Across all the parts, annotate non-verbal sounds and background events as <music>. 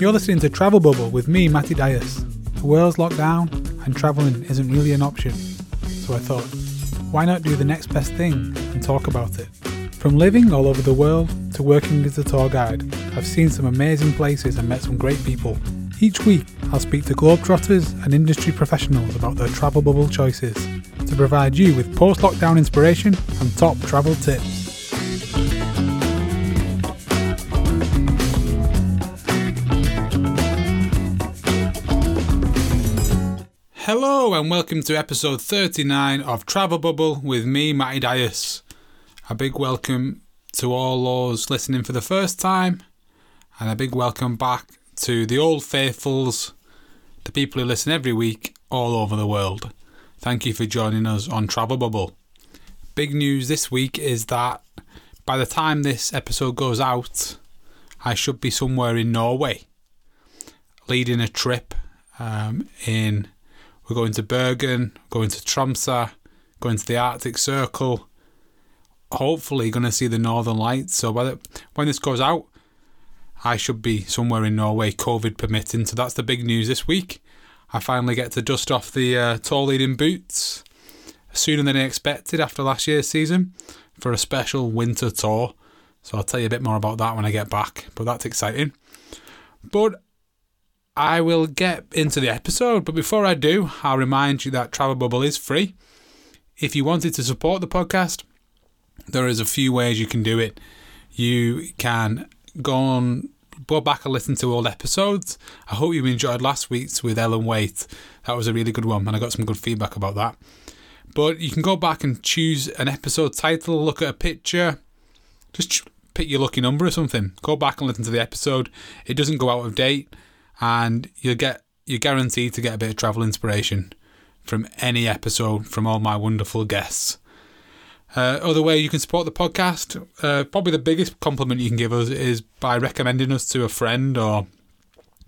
You're listening to Travel Bubble with me, Matty Dias. The world's locked down and travelling isn't really an option. So I thought, why not do the next best thing and talk about it? From living all over the world to working as a tour guide, I've seen some amazing places and met some great people. Each week, I'll speak to globetrotters and industry professionals about their travel bubble choices to provide you with post lockdown inspiration and top travel tips. Hello and welcome to episode 39 of Travel Bubble with me, Matty Dias. A big welcome to all those listening for the first time, and a big welcome back to the old faithfuls, the people who listen every week all over the world. Thank you for joining us on Travel Bubble. Big news this week is that by the time this episode goes out, I should be somewhere in Norway, leading a trip um, in we're going to Bergen, going to Tromsø, going to the Arctic Circle. Hopefully, going to see the Northern Lights. So by the, when this goes out, I should be somewhere in Norway, COVID permitting. So that's the big news this week. I finally get to dust off the uh, tall leading boots sooner than I expected after last year's season for a special winter tour. So I'll tell you a bit more about that when I get back. But that's exciting. But I will get into the episode, but before I do, I'll remind you that Travel Bubble is free. If you wanted to support the podcast, there is a few ways you can do it. You can go on, go back and listen to old episodes. I hope you enjoyed last week's with Ellen Waite. That was a really good one, and I got some good feedback about that. But you can go back and choose an episode title, look at a picture, just pick your lucky number or something. Go back and listen to the episode. It doesn't go out of date and you'll get you're guaranteed to get a bit of travel inspiration from any episode from all my wonderful guests. Uh, other way you can support the podcast, uh, probably the biggest compliment you can give us is by recommending us to a friend or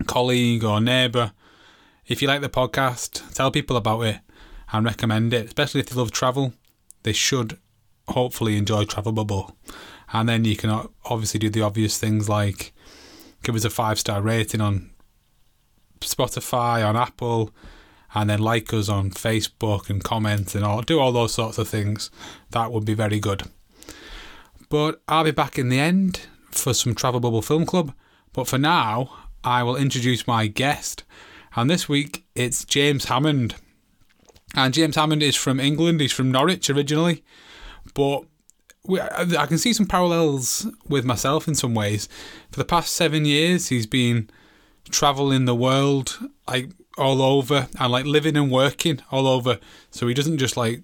colleague or neighbour. If you like the podcast, tell people about it and recommend it, especially if they love travel. They should hopefully enjoy Travel Bubble. And then you can obviously do the obvious things like give us a five star rating on Spotify, on Apple, and then like us on Facebook and comment and all do all those sorts of things. That would be very good. But I'll be back in the end for some Travel Bubble Film Club. But for now, I will introduce my guest. And this week it's James Hammond. And James Hammond is from England. He's from Norwich originally. But we, I can see some parallels with myself in some ways. For the past seven years, he's been traveling the world like all over and like living and working all over. So he doesn't just like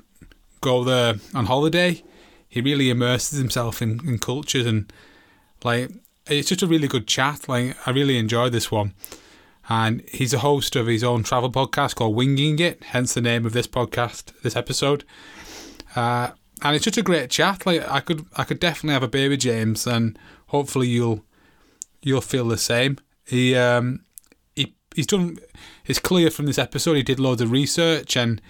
go there on holiday. He really immerses himself in, in cultures and like it's just a really good chat. Like I really enjoyed this one. And he's a host of his own travel podcast called Winging It, hence the name of this podcast, this episode. Uh, and it's just a great chat. Like I could, I could definitely have a beer with James, and hopefully you'll, you'll feel the same. He um, he he's done. It's clear from this episode he did loads of research and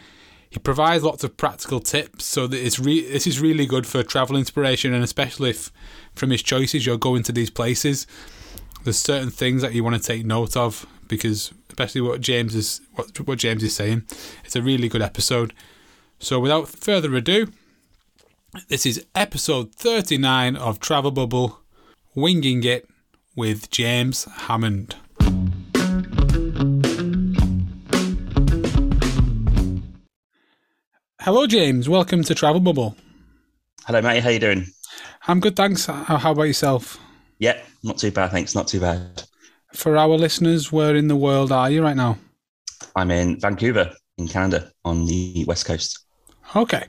he provides lots of practical tips. So that it's re- this is really good for travel inspiration and especially if from his choices you're going to these places. There's certain things that you want to take note of because especially what James is what what James is saying. It's a really good episode. So without further ado, this is episode 39 of Travel Bubble, winging it with James Hammond. Hello, James. Welcome to Travel Bubble. Hello, mate. How you doing? I'm good, thanks. How about yourself? Yeah, not too bad, thanks. Not too bad. For our listeners, where in the world are you right now? I'm in Vancouver, in Canada, on the west coast. Okay.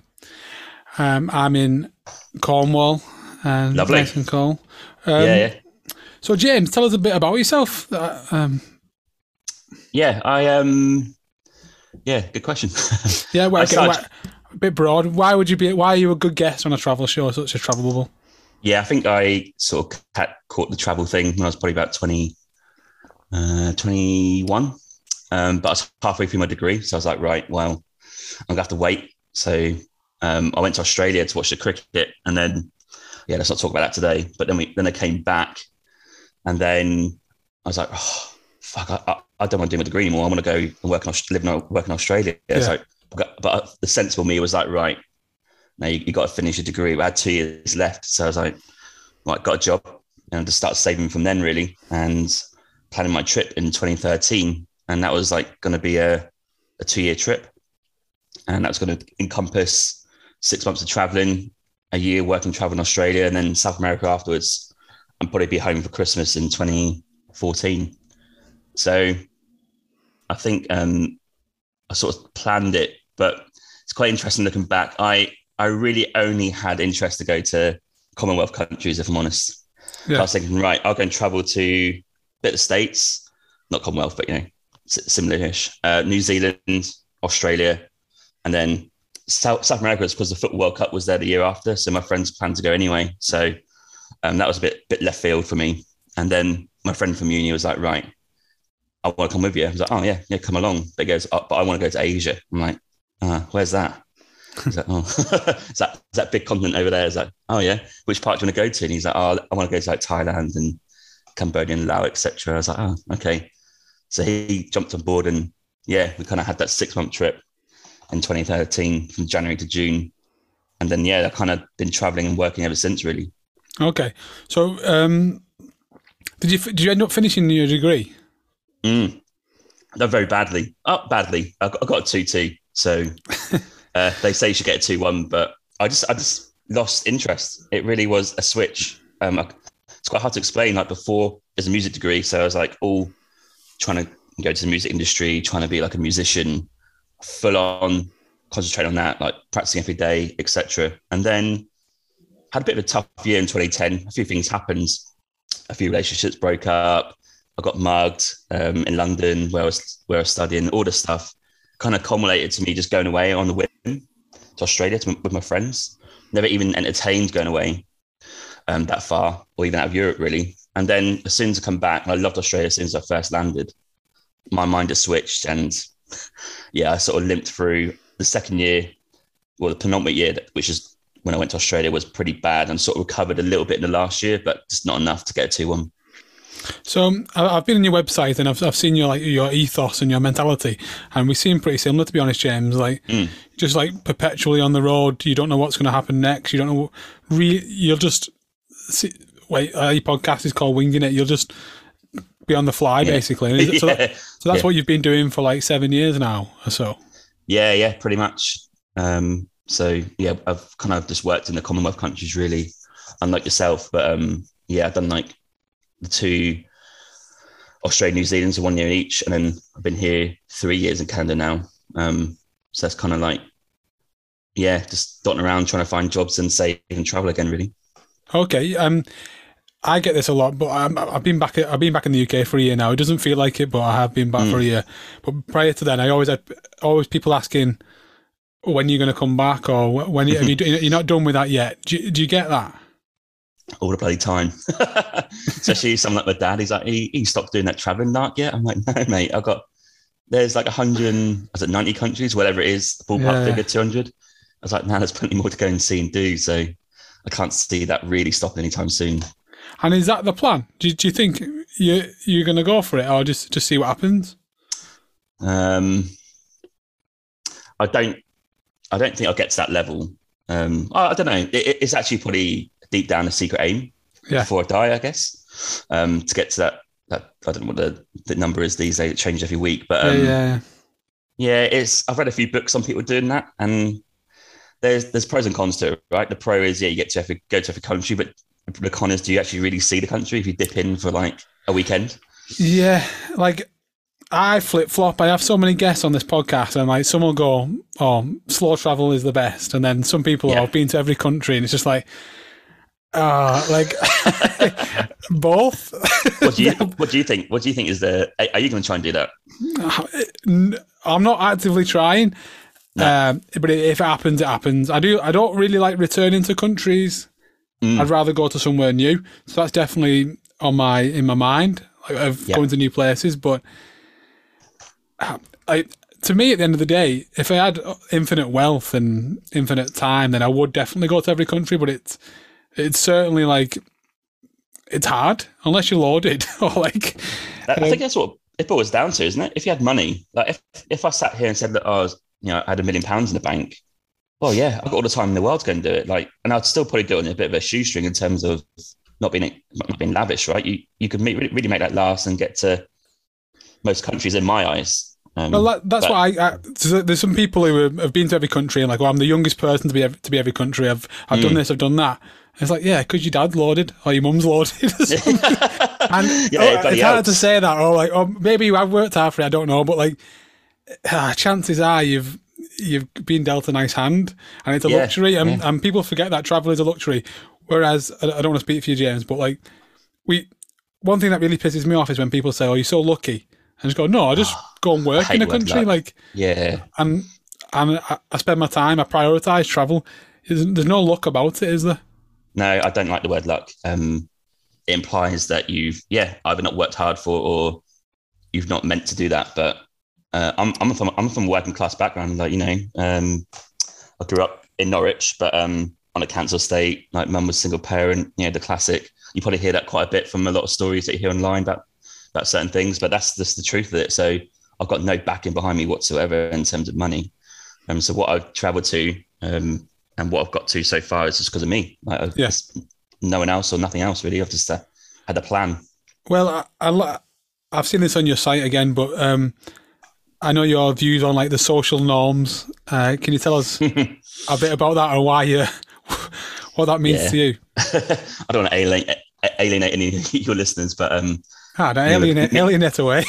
Um, I'm in Cornwall. And Lovely. Nice and cool. Um, yeah, yeah. So, James, tell us a bit about yourself. Uh, um, yeah, I um, yeah, good question. <laughs> yeah, well, okay, why, a bit broad. Why would you be? Why are you a good guest on a travel show, such a travel bubble? Yeah, I think I sort of caught the travel thing when I was probably about 20, uh, 21. Um, but I was halfway through my degree, so I was like, right, well, I'm gonna have to wait. So um, I went to Australia to watch the cricket, and then yeah, let's not talk about that today. But then we then I came back and then I was like, oh, fuck, I, I, I don't want to do my degree anymore. I want to go and work in live and work in Australia. Yeah. So, but uh, the sensible me was like, right, now you, you got to finish your degree. I had two years left, so I was like, right, got a job, and just start saving from then really, and planning my trip in 2013, and that was like going to be a, a two year trip, and that was going to encompass six months of traveling, a year working travel in Australia, and then South America afterwards, and probably be home for Christmas in 2014. So I think um, I sort of planned it, but it's quite interesting looking back. I I really only had interest to go to Commonwealth countries, if I'm honest. Yeah. I was thinking, right, I'll go and travel to a bit of States, not Commonwealth, but you know, similar-ish. Uh, New Zealand, Australia, and then South, South America was because the Football World Cup was there the year after. So my friends planned to go anyway. So um, that was a bit bit left field for me. And then my friend from uni was like, right, I want to come with you. I was like, oh yeah, yeah, come along. But he goes, oh, but I want to go to Asia. I'm like, uh, where's that? He's like, oh, <laughs> is that that big continent over there. Is like, oh yeah, which part do you want to go to? And he's like, oh, I want to go to like Thailand and Cambodia and Laos, etc. I was like, oh, okay. So he jumped on board and yeah, we kind of had that six month trip in 2013 from January to June, and then yeah, I've kind of been traveling and working ever since, really. Okay, so um, did you did you end up finishing your degree? Mm. Done very badly. Oh, badly. I got, I got a two two. So <laughs> uh, they say you should get a two one, but I just I just lost interest. It really was a switch. Um, I, it's quite hard to explain. Like before, as a music degree, so I was like all trying to go to the music industry, trying to be like a musician, full on concentrate on that, like practicing every day, etc. And then had a bit of a tough year in 2010. A few things happened. A few relationships broke up. I got mugged um, in London where I was where I was studying. All this stuff kind of culminated to me just going away on the whim to Australia to, with my friends. Never even entertained going away um, that far or even out of Europe really. And then as soon as I come back, and I loved Australia as soon as I first landed, my mind has switched and <laughs> yeah, I sort of limped through the second year, well, the penultimate year, which is when I went to Australia, was pretty bad and sort of recovered a little bit in the last year, but just not enough to get to one. So um, I've been on your website and I've, I've seen your like your ethos and your mentality, and we seem pretty similar to be honest, James. Like mm. just like perpetually on the road, you don't know what's going to happen next. You don't know. Re- you'll just see, wait. Uh, your podcast is called Winging It. You'll just be on the fly, yeah. basically. So, <laughs> yeah. that, so that's yeah. what you've been doing for like seven years now or so. Yeah, yeah, pretty much. Um, so yeah, I've kind of just worked in the Commonwealth countries really, unlike yourself. But um, yeah, I've done like the two Australia, New Zealand, so one year each, and then I've been here three years in Canada now. Um, so that's kind of like, yeah, just dotting around trying to find jobs and save and travel again, really. Okay. Um, I get this a lot, but i have been back. I've been back in the UK for a year now. It doesn't feel like it, but I have been back mm. for a year. But prior to then, I always had always people asking when you're going to come back or when you, you <laughs> you're not done with that yet. Do, do you get that? All the bloody time, <laughs> especially someone like my dad. He's like, he, he stopped doing that traveling narc yet. I'm like, <laughs> no, mate. I've got there's like 100, is it 90 countries, whatever it is, the ballpark yeah. figure 200. I was like, now there's plenty more to go and see and do. So I can't see that really stopping anytime soon. And is that the plan? Do, do you think you you're going to go for it, or just just see what happens? Um, I don't. I don't think I'll get to that level. Um, I, I don't know. It, it's actually pretty deep down a secret aim yeah. before I die, I guess. Um, to get to that, that I don't know what the, the number is these days. It changes every week, but um, yeah, yeah, yeah. It's. I've read a few books on people doing that, and there's there's pros and cons to it, right? The pro is yeah, you get to every, go to every country, but the con is do you actually really see the country if you dip in for like a weekend? Yeah, like I flip flop. I have so many guests on this podcast, and like some will go, "Oh, slow travel is the best," and then some people yeah. have been to every country, and it's just like, ah, uh, like <laughs> both. what do you <laughs> What do you think? What do you think is the? Are you going to try and do that? I'm not actively trying, no. um, but if it happens, it happens. I do. I don't really like returning to countries Mm. I'd rather go to somewhere new. So that's definitely on my in my mind like, of going to new places. But I, to me, at the end of the day, if I had infinite wealth and infinite time, then I would definitely go to every country. But it's it's certainly like it's hard unless you're loaded <laughs> or like. I um, think that's what it boils down to, isn't it? If you had money, like if if I sat here and said that I was, you know, I had a million pounds in the bank, well, yeah, I've got all the time in the world to go and do it. Like, and I'd still probably do it on a bit of a shoestring in terms of not being not being lavish, right? You you could make, really make that last and get to most countries in my eyes. Um, Well, that, that's but- why I, I. so There's some people who have- have been to every country and like, well, I'm the youngest person to be ev- to be every country. I've I've Hmm. done this, I've done that. And it's like, yeah, because your dad's loaded or your mum's loaded. <laughs> <laughs> and Yeah, oh, it's hard to say that, or like, or maybe you have worked hard for it. I don't know, but like, ah, chances are you've you've been dealt a nice hand, and it's a Yeah, luxury, and, yeah. and people forget that travel is a luxury. Whereas I I don't want to speak for you, James, but like, we one thing that really pisses me off is when people say, "Oh, you're so lucky," and just go, "No, I just go and work in a the country." Like, yeah, and and I, I spend my time, I prioritize travel. There's, there's no luck about it, is there? no, I don't like the word luck. Um, it implies that you've, yeah, either not worked hard for or you've not meant to do that. But uh, I'm, I'm from, I'm from a working class background. Like, you know, um, I grew up in Norwich, but um, on a council estate, like mum was single parent, you know, the classic. You probably hear that quite a bit from a lot of stories that you hear online about, about certain things, but that's just the truth of it. So I've got no backing behind me whatsoever in terms of money. Um, so what I've traveled to, um, and what I've got to so far is just because of me. Like, Yeah. no one else or nothing else really. I've just uh, had a plan. Well, I, I, I've seen this on your site again, but um, I know your views on like the social norms. Uh, can you tell us <laughs> a bit about that and why you, <laughs> what that means Yeah. to you? <laughs> I don't want to alienate, alienate any of your listeners, but um, Ah, don't alienate, alienate away.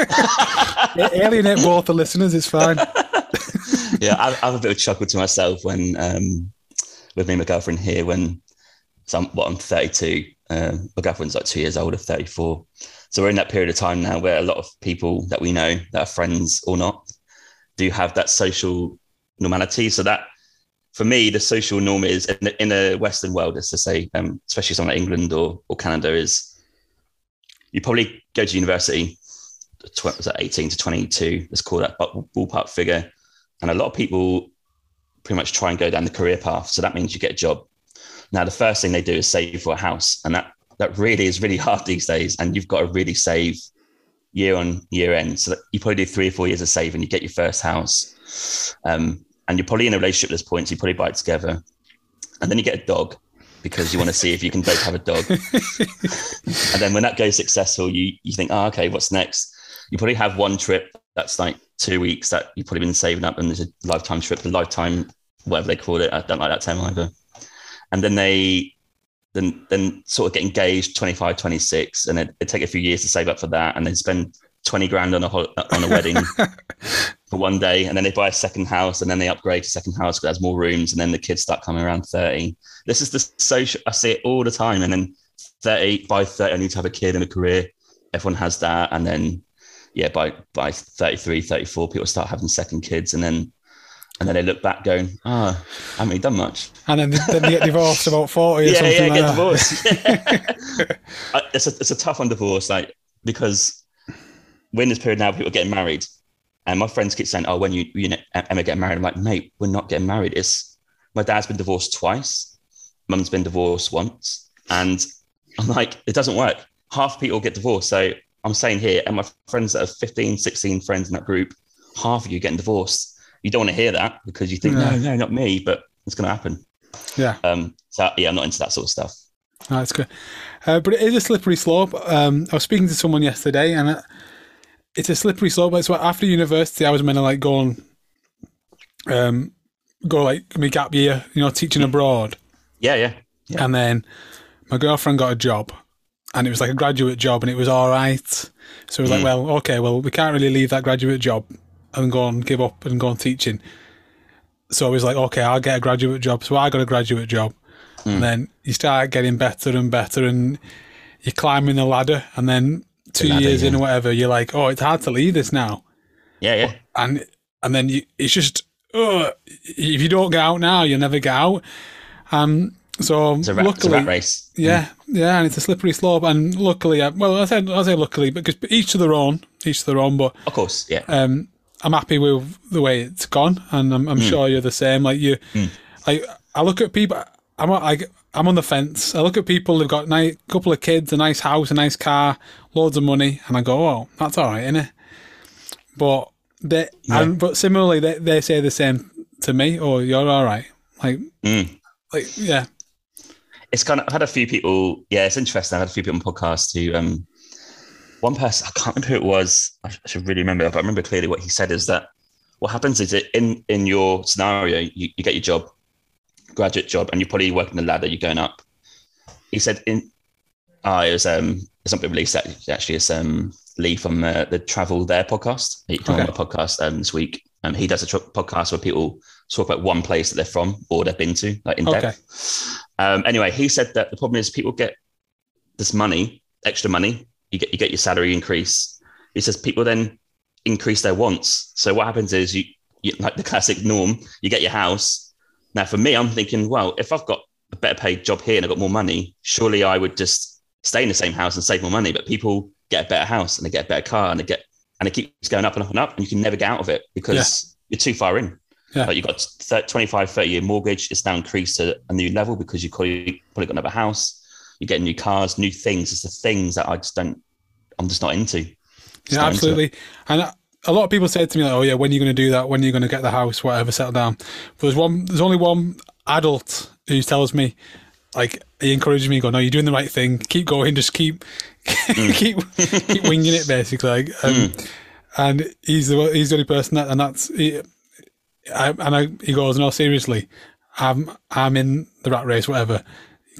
<laughs> alienate both the listeners. It's fine. <laughs> yeah, I, I have a bit of a chuckle to myself when um, with me and my girlfriend here when so I'm, what I'm 32. Um, my girlfriend's like two years older, 34. So we're in that period of time now where a lot of people that we know that are friends or not do have that social normality. So that for me, the social norm is in, the, in a Western world, is to say, um, especially somewhere like England or, or Canada, is you probably go to university, was that 18 to 22, let's call that ballpark figure. And a lot of people pretty much try and go down the career path. So that means you get a job. Now, the first thing they do is save for a house. And that, that really is really <laughs> hard these days. And you've got to really save year on year end. So that you probably do three or four years of saving, you get your first house. Um, and you're probably in a relationship at this point. So you probably buy it together. And then you get a dog because you want to see if you can both have a dog. <laughs> and then when that goes successful, you, you think, oh, okay, what's next? You probably have one trip that's like two weeks that you've probably been saving up, and there's a lifetime trip, the lifetime, whatever they call it. I don't like that term either. And then they then then sort of get engaged 25, 26, and it, it take a few years to save up for that, and then spend 20 grand on a on a wedding <laughs> for one day, and then they buy a second house, and then they upgrade to second house because it has more rooms, and then the kids start coming around 30. This is the social. I see it all the time, and then 30 by 30, I need to have a kid and a career. Everyone has that, and then yeah, by by 33, 34, people start having second kids, and then and then they look back going, ah, I haven't really done much. And then, then they get divorced about 40 or <laughs> Yeah, yeah, like get that. divorced. <laughs> It's a it's a tough one divorce, like because we're in this period now, people are getting married, and my friends keep saying, "Oh, when you you know Emma get married," I'm like, "Mate, we're not getting married. It's my dad's been divorced twice, mum's been divorced once, and I'm like, it doesn't work. Half people get divorced, so I'm saying here, and my friends that are 15, 16 friends in that group, half of you getting divorced. You don't want to hear that because you think, No. no, no, not me, but it's going to happen. Yeah. Um, so yeah, I'm not into that sort of stuff. That's good. Uh, but it is a slippery slope. Um, I was speaking to someone yesterday, and it, it's a slippery slope. It's what after university, I was meant to like go and um, go like my gap year, you know, teaching abroad, Yeah, yeah. Yeah. and then my girlfriend got a job, and it was like a graduate job, and it was all right. So it was like, Mm. well, okay, well, we can't really leave that graduate job and go and give up and go on teaching. So I was like, okay, I'll get a graduate job. So I got a graduate job. Mm. And then you start getting better and better and you're climbing the ladder. And then two ladder, years in or whatever, you're like, oh, it's hard to leave this now. Yeah, yeah. And and then you, it's just, oh, if you don't get out now, you'll never get out. Um, so It's a, rat, it's a luckily, race. yeah, yeah, and it's a slippery slope. And luckily, I, well, I said I say luckily because each to their own, each to their own. But Of course, yeah. um, I'm happy with the way it's gone, and I'm, I'm sure you're the same. Like you, Mm. like I look at people. I'm like I'm on the fence. I look at people who've got a nice, couple of kids, a nice house, a nice car, loads of money, and I go, "Oh, that's all right, isn't it?" But they, Yeah. and but similarly, they, they say the same to me. Oh, you're all right. Like, Mm. like, yeah, it's kind of I've had a few people. Yeah, it's interesting. I had a few people on podcasts who um one person I can't remember who it was. I I should really remember, but I remember clearly what he said is that what happens is that in in your scenario, you, you get your job, graduate job, and you're probably working the ladder, you're going up. He said in ah, it was um it's not been released actually. It's um Lee from uh, the Travel There podcast. He came on Okay. my podcast um, this week. Um, he does a tr- podcast where people talk about one place that they're from or they've been to, like in Okay. depth. Um, anyway, he said that the problem is people get this money, extra money. You get you get your salary increase. He says people then increase their wants. So what happens is you, you like the classic norm. You get your house. Now, for me, I'm thinking, well, if I've got a better paid job here and I've got more money, surely I would just stay in the same house and save more money. But people get a better house and they get a better car and they get and it keeps going up and up and up, and you can never get out of it because you're too far in. Yeah. Like you've got th- 25, 30 year mortgage. It's now increased to a new level because you've probably, probably got another house. You're getting new cars, new things. It's the things that I just don't, I'm just not into. Just yeah, absolutely. And a lot of people say to me, like, "Oh yeah, when are you going to do that? When are you going to get the house? Whatever, settle down." But there's one. There's only one adult who tells me, like, he encourages me, "Go, no, you're doing the right thing. Keep going. Just keep, Mm. <laughs> keep, keep winging it, basically." Like, um, and he's the he's the only person that, and that's he, I, and I, he goes, "No, seriously, I'm I'm in the rat race. Whatever,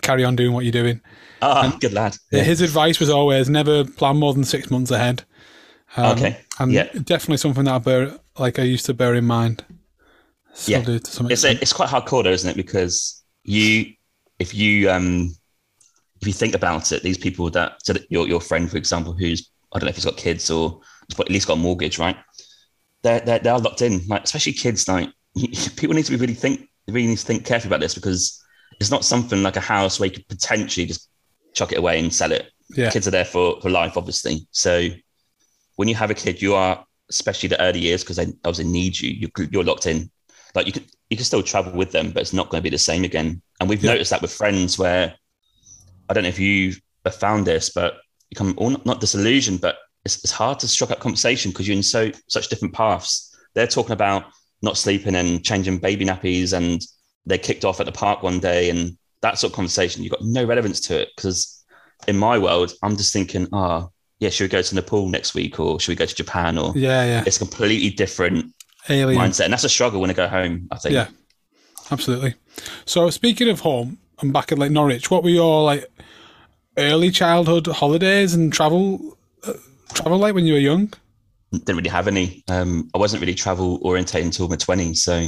carry on doing what you're doing." Ah, good lad. Yeah. His advice was always never plan more than six months ahead. Um, Okay. And Yeah. definitely something that I bear, like I used to bear in mind. Yeah. do to some it's a, it's quite hardcore though, isn't it? Because you, if you, um, if you think about it, these people that, so that your, your friend, for example, who's, I don't know if he's got kids or at least got a mortgage, right? They're, they're, they're locked in, like, especially kids, like <laughs> people need to be really think, really need to think carefully about this because it's not something like a house where you could potentially just chuck it away and sell it. yeah, Kids are there for, for life, obviously. So when you have a kid, you are, especially the early years, because they obviously need you, you're, you're locked in. Like you could, you can still travel with them, but it's not going to be the same again. And we've Yeah. noticed that with friends where, I don't know if you have found this, but you come all not, not disillusioned, but it's, it's hard to struck up conversation because you're in so such different paths. They're talking about not sleeping and changing baby nappies, and they kicked off at the park one day, and that sort of conversation. You've got no relevance to it because in my world, I'm just thinking, ah, yeah, should we go to Nepal next week, or should we go to Japan, or yeah, yeah. it's a completely different Alien. mindset, and that's a struggle when I go home. I think. Yeah, absolutely. So speaking of home, I'm back at like Norwich. What were your like early childhood holidays and travel uh, travel like when you were young? didn't really have any. Um, I wasn't really travel orientated until my twenties. So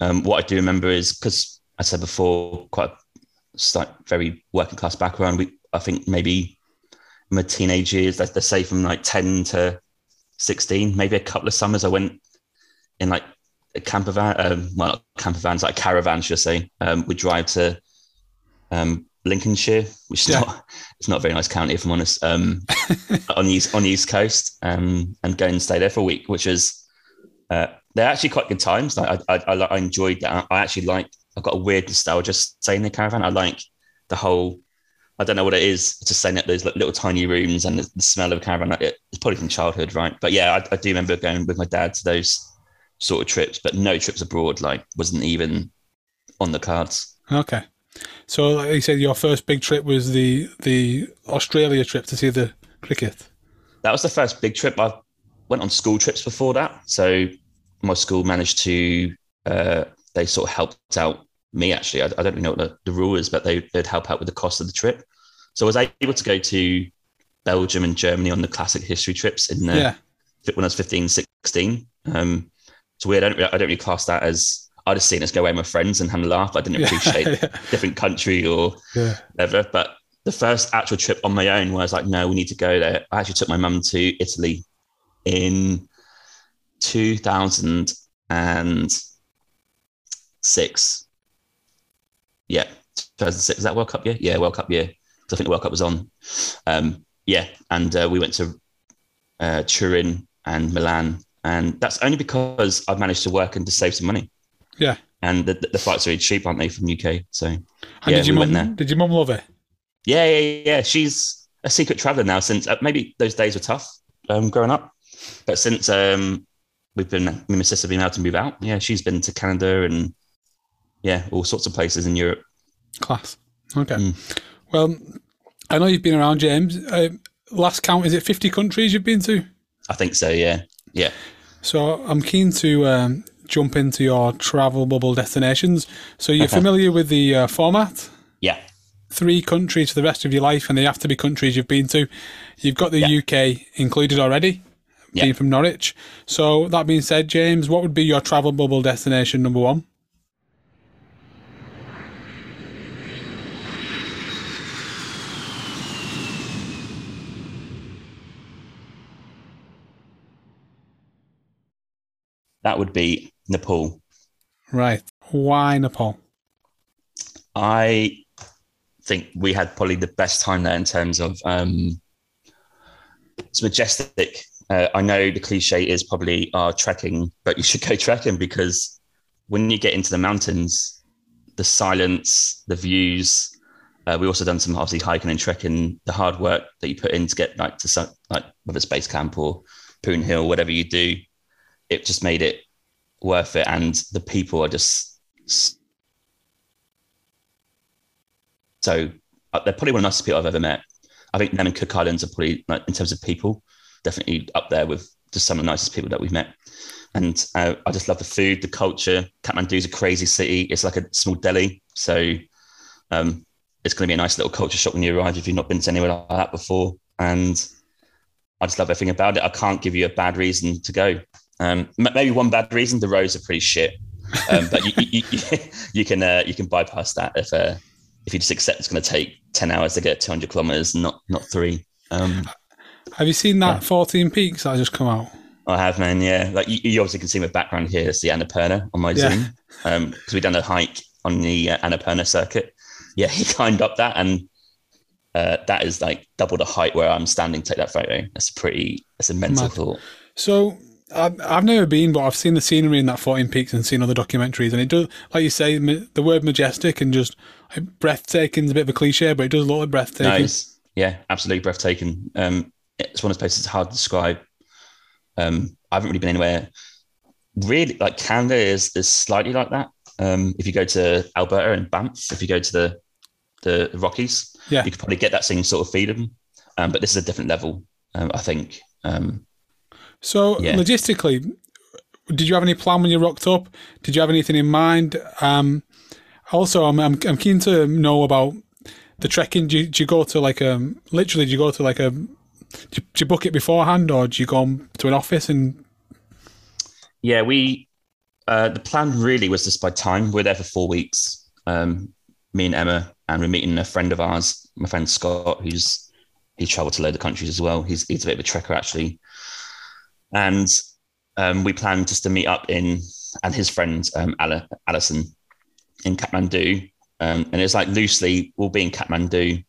um, what I do remember is because I said before, quite a like very working class background. We I think maybe my teenage years, let's, say from like ten to sixteen, maybe a couple of summers I went in like a camper van. Um, well, not camper vans, like caravan, should I say? Um, we drive to um, Lincolnshire, which is Yeah. not it's not a very nice county if I'm honest. Um, <laughs> on the east on the east coast, um, and go and stay there for a week, which is uh, they're actually quite good times. Like I, I, I, I enjoyed that. I actually like. I've got a weird nostalgia staying in the caravan. I like the whole. I don't know what it is. Just staying at those little tiny rooms and the, the smell of a caravan. Like, it- It's probably from childhood, right? But yeah, I, I do remember going with my dad to those sort of trips, but no trips abroad. Like wasn't even on the cards. Okay. So like you said, your first big trip was the the Australia trip to see the cricket. that was the first big trip. I went on school trips before that. So my school managed to, uh, they sort of helped out me actually. I, I don't really know what the, the rule is, but they, they'd help out with the cost of the trip. So I was able to go to Belgium and Germany on the classic history trips in the, Yeah. when I was 15, 16. Um, it's weird. I don't, I don't really class that as, I just seen us go away with my friends and have a laugh. I didn't appreciate <laughs> yeah. different country or yeah. whatever. But the first actual trip on my own where I was like, no, we need to go there. I actually took my mum to Italy in 2006. Yeah, 2006. Is that World Cup year? Yeah, World Cup year. I think the World Cup was on. Um, yeah, and uh, we went to uh, Turin and Milan. And that's only because I've managed to work and to save some money. Yeah. and the, the flights are really cheap, aren't they, from UK? So And yeah, did your we went there. did your mum love it? Yeah, yeah, yeah. She's a secret traveler now. Since uh, maybe those days were tough um, growing up, but since um, we've been, me and my sister have been able to move out. Yeah, she's been to Canada and yeah, all sorts of places in Europe. Class. Okay. Mm. Well, I know you've been around, James. Uh, last count, is it 50 countries you've been to? I think so. Yeah, yeah. So I'm keen to um, jump into your travel bubble destinations. So you're familiar with the uh, format? Yeah, Three countries for the rest of your life, and they have to be countries you've been to. You've got the Yeah. UK included already, Yeah. being from Norwich. So that being said, James, what would be your travel bubble destination number one? That would be Nepal. Right. Why Nepal? I think we had probably the best time there in terms of um, it's majestic. Uh, I know the cliche is probably uh, trekking, but you should go <laughs> trekking because when you get into the mountains, the silence, the views. Uh, we also done some obviously hiking and trekking. The hard work that you put in to get like to some, like whether it's base camp or Poon Hill, whatever you do, it just made it worth it. And the people are just so uh, they're probably one of the nicest people I've ever met. I think them and Cook Islands are probably, like, in terms of people, definitely up there with just some of the nicest people that we've met. And uh, I just love the food, the culture. Kathmandu is a crazy city. It's like a small Delhi, so um, it's going to be a nice little culture shock when you arrive if you've not been to anywhere like that before. And I just love everything about it. I can't give you a bad reason to go. Um, maybe one bad reason: the roads are pretty shit. Um, but you, you, you, <laughs> you can uh, you can bypass that if uh, if you just accept it's going to take ten hours to get 200 kilometers, not not three. Um, Have you seen that Yeah. 14 peaks that just come out? I have, man. Yeah, like you, you obviously can see my background here. It's the Annapurna on my Yeah. Zoom because we've done a hike on the uh, Annapurna circuit. Yeah, <laughs> he climbed up that, and uh, that is like double the height where I'm standing. to Take that photo. That's pretty. That's a mental Mad. thought. So I've, I've never been, but I've seen the scenery in that 14 peaks and seen other documentaries, and it does, like you say, the word majestic and just like, breathtaking is a bit of a cliche, but it does look like breathtaking. Nice. Yeah, absolutely breathtaking. Um, it's one of those places that's hard to describe. Um, I haven't really been anywhere. Really, like Canada is is slightly like that. Um, if you go to Alberta and Banff, if you go to the the Rockies, Yeah. you could probably get that same sort of feeling. Um, but this is a different level, um, I think. Um, So Yeah. logistically, did you have any plan when you rocked up? Did you have anything in mind? Um, also, I'm, I'm I'm keen to know about the trekking. Do you, do you go to like a literally? Do you go to like a? Do you, do you book it beforehand, or do you go to an office and? yeah, we uh, the plan really was just by time. We're there for four weeks. Um, me and Emma, and we're meeting a friend of ours, my friend Scott, who's he's travelled to a load of countries as well. He's he's a bit of a trekker actually, and um, we planned just to meet up in and his friend um, Alison in Kathmandu, um, and it's like loosely we'll be in Kathmandu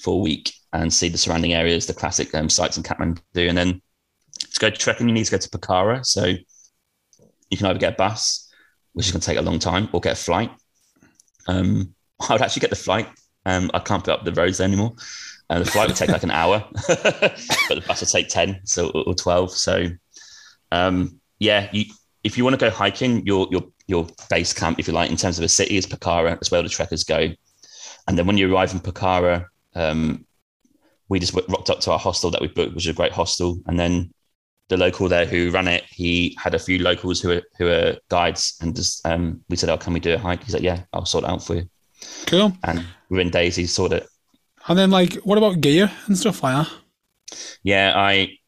for a week and see the surrounding areas, the classic um, sites in Kathmandu, and then to go trekking you need to go to Pokhara, so you can either get a bus, which is going to take a long time, or get a flight. Um, <laughs> I would actually get the flight. Um, I can't put up the roads anymore. Uh, the flight would take like an hour, <laughs> but the bus would take 10 so, or 12. So, um, yeah, you, if you want to go hiking, your, your, your base camp, if you like, in terms of a city is Pokhara. That's where the trekkers go. And then when you arrive in Pokhara, um, we just rocked up to our hostel that we booked, which was a great hostel. And then the local there who ran it, he had a few locals who are who are guides, and just um, we said, "Oh, can we do a hike?" He's like, "Yeah, I'll sort it out for you." Cool. And within days, he sorted it. And then like, what about gear and stuff like that? Yeah, I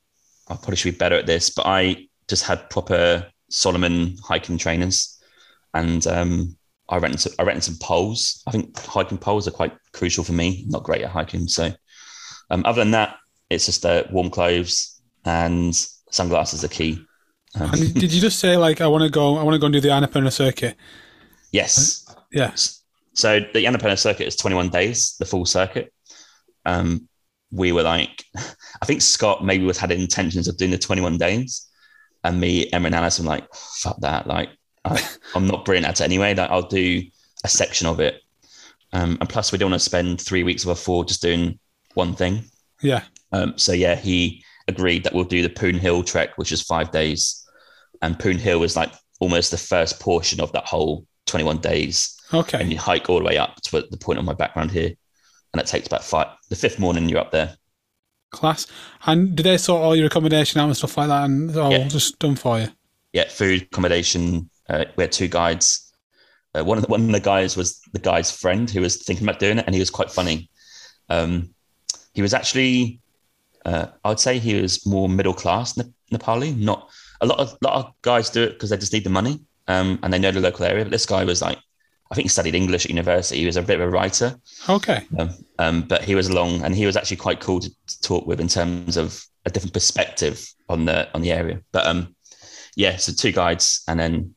I probably should be better at this, but I just had proper Salomon hiking trainers, and um, I rented some, I rented some poles. I think hiking poles are quite crucial for me. Not great at hiking, so um, other than that, it's just uh, warm clothes and sunglasses are key. Um, And did you just say like, I want to go, I want to go and do the Annapurna circuit? yes, Yes. So the Annapurna circuit is 21 days, the full circuit. Um, we were like, <laughs> I think Scott maybe was had intentions of doing the 21 days, and me, Emma, and Alice were like, fuck that. Like, I, <laughs> I'm not brilliant at it anyway. Like I'll do a section of it, um, and plus we don't want to spend three weeks of a four just doing one thing. Yeah. Um, so yeah, he agreed that we'll do the Poon Hill trek, which is five days, and Poon Hill was like almost the first portion of that whole 21 days, Okay. and you hike all the way up to the point on my background here, and it takes about five. The fifth morning, you're up there. Class. And do they sort all your accommodation out and stuff like that, and it's all Yeah. just done for you? Yeah, food, accommodation. Uh, we had two guides. Uh, one of the, one of the guys was the guy's friend who was thinking about doing it, and he was quite funny. Um, he was actually, uh, I'd say, he was more middle class Ne- Nepali. Not a lot of lot of guys do it because they just need the money um, and they know the local area. But this guy was like, I think he studied English at university. He was a bit of a writer, Okay. um, um, but he was along, and he was actually quite cool to, to talk with in terms of a different perspective on the on the area. But um, yeah, so two guides, and then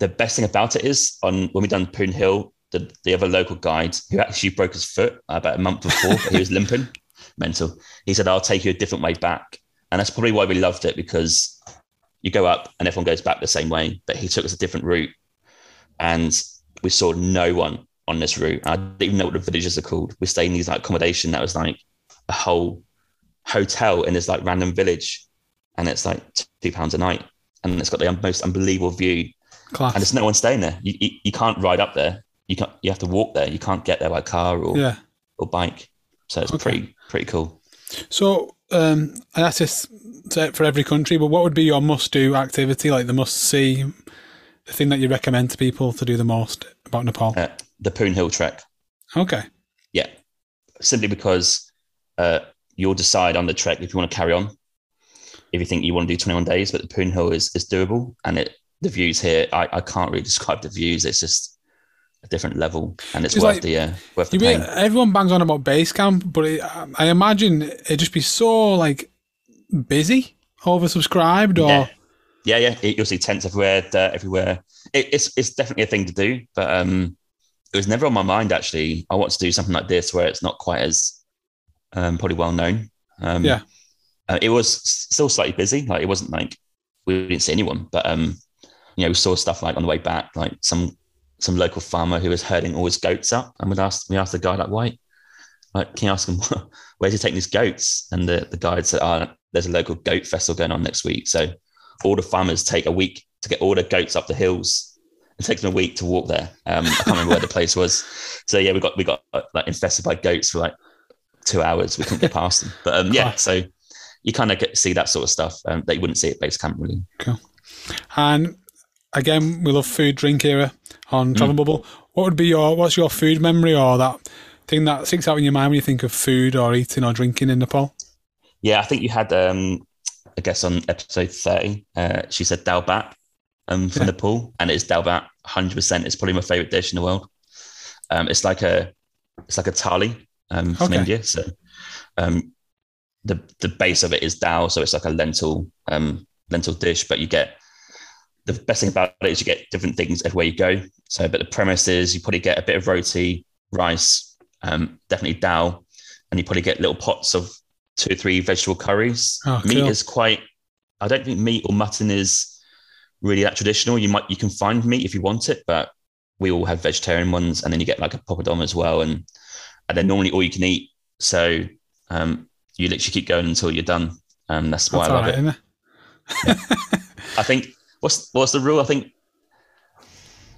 the best thing about it is on when we done Poon Hill, the the other local guide who actually broke his foot about a month before, but he was <laughs> limping, mental. He said, "I'll take you a different way back," and that's probably why we loved it because you go up and everyone goes back the same way, but he took us a different route, and we saw no one on this route. I didn't even know what the villages are called. We stayed in these like accommodation that was like a whole hotel in this like random village, and it's like two pounds a night, and it's got the most unbelievable view, Class. and there's no one staying there. You, you, you can't ride up there. You can't. You have to walk there. You can't get there by car or yeah. or bike. So it's Okay. pretty pretty cool. So, um, and that's just for every country, but what would be your must do activity, like the must see, the thing that you recommend to people to do the most about Nepal? Uh, the Poon Hill trek. Okay. Yeah, simply because uh, you'll decide on the trek if you want to carry on. If you think you want to do 21 days, but the Poon Hill is is doable, and it the views here, I, I can't really describe the views. It's just a different level, and it's It's worth like- the uh, worth the You pain. mean, everyone bangs on about base camp, but it, I imagine it'd just be so like busy, oversubscribed, or Yeah. Yeah, yeah. It- You'll see tents everywhere, dirt everywhere. It, it's it's definitely a thing to do, but um, it was never on my mind actually. I want to do something like this where it's not quite as um, probably well known. Um, Yeah. uh, it was still slightly busy. Like it wasn't like we didn't see anyone, but um, you know, we saw stuff like on the way back, like some some local farmer who was herding all his goats up, and we'd ask we asked the guy like, why? Like, can you ask him <laughs> where's he taking these goats? And the the guide said, oh, there's a local goat festival going on next week, so all the farmers take a week to get all the goats up the hills. It takes them a week to walk there. Um, I can't remember where the place was. So yeah, we got we got uh, like infested by goats for like two hours. We couldn't get past them. But um, yeah, so you kind of get see that sort of stuff um, that you wouldn't see at base camp really. and again, we love food, drink era on Travel Bubble. What would be your what's your food memory or that thing that sticks out in your mind when you think of food or eating or drinking in Nepal? Yeah, I think you had um, I guess on episode thirty, uh, she said dal bhat um, from Yeah. Nepal, and it's dal bhat. Hundred percent, it's probably my favorite dish in the world. Um, it's like a it's like a thali um, from Okay. India. So um, the the base of it is dal, so it's like a lentil um, lentil dish, but you get the best thing about it is you get different things everywhere you go. So, but the premise is you probably get a bit of roti, rice, um, definitely dal, and you probably get little pots of two or three vegetable curries. Oh, meat cool. is quite. I don't think meat or mutton is really that traditional. You might you can find meat if you want it, but we all have vegetarian ones, and then you get like a poppadom as well, and and then normally all you can eat. So um, you literally keep going until you're done. Um, that's why That's I love right, it. isn't it? I think what's what's the rule? I think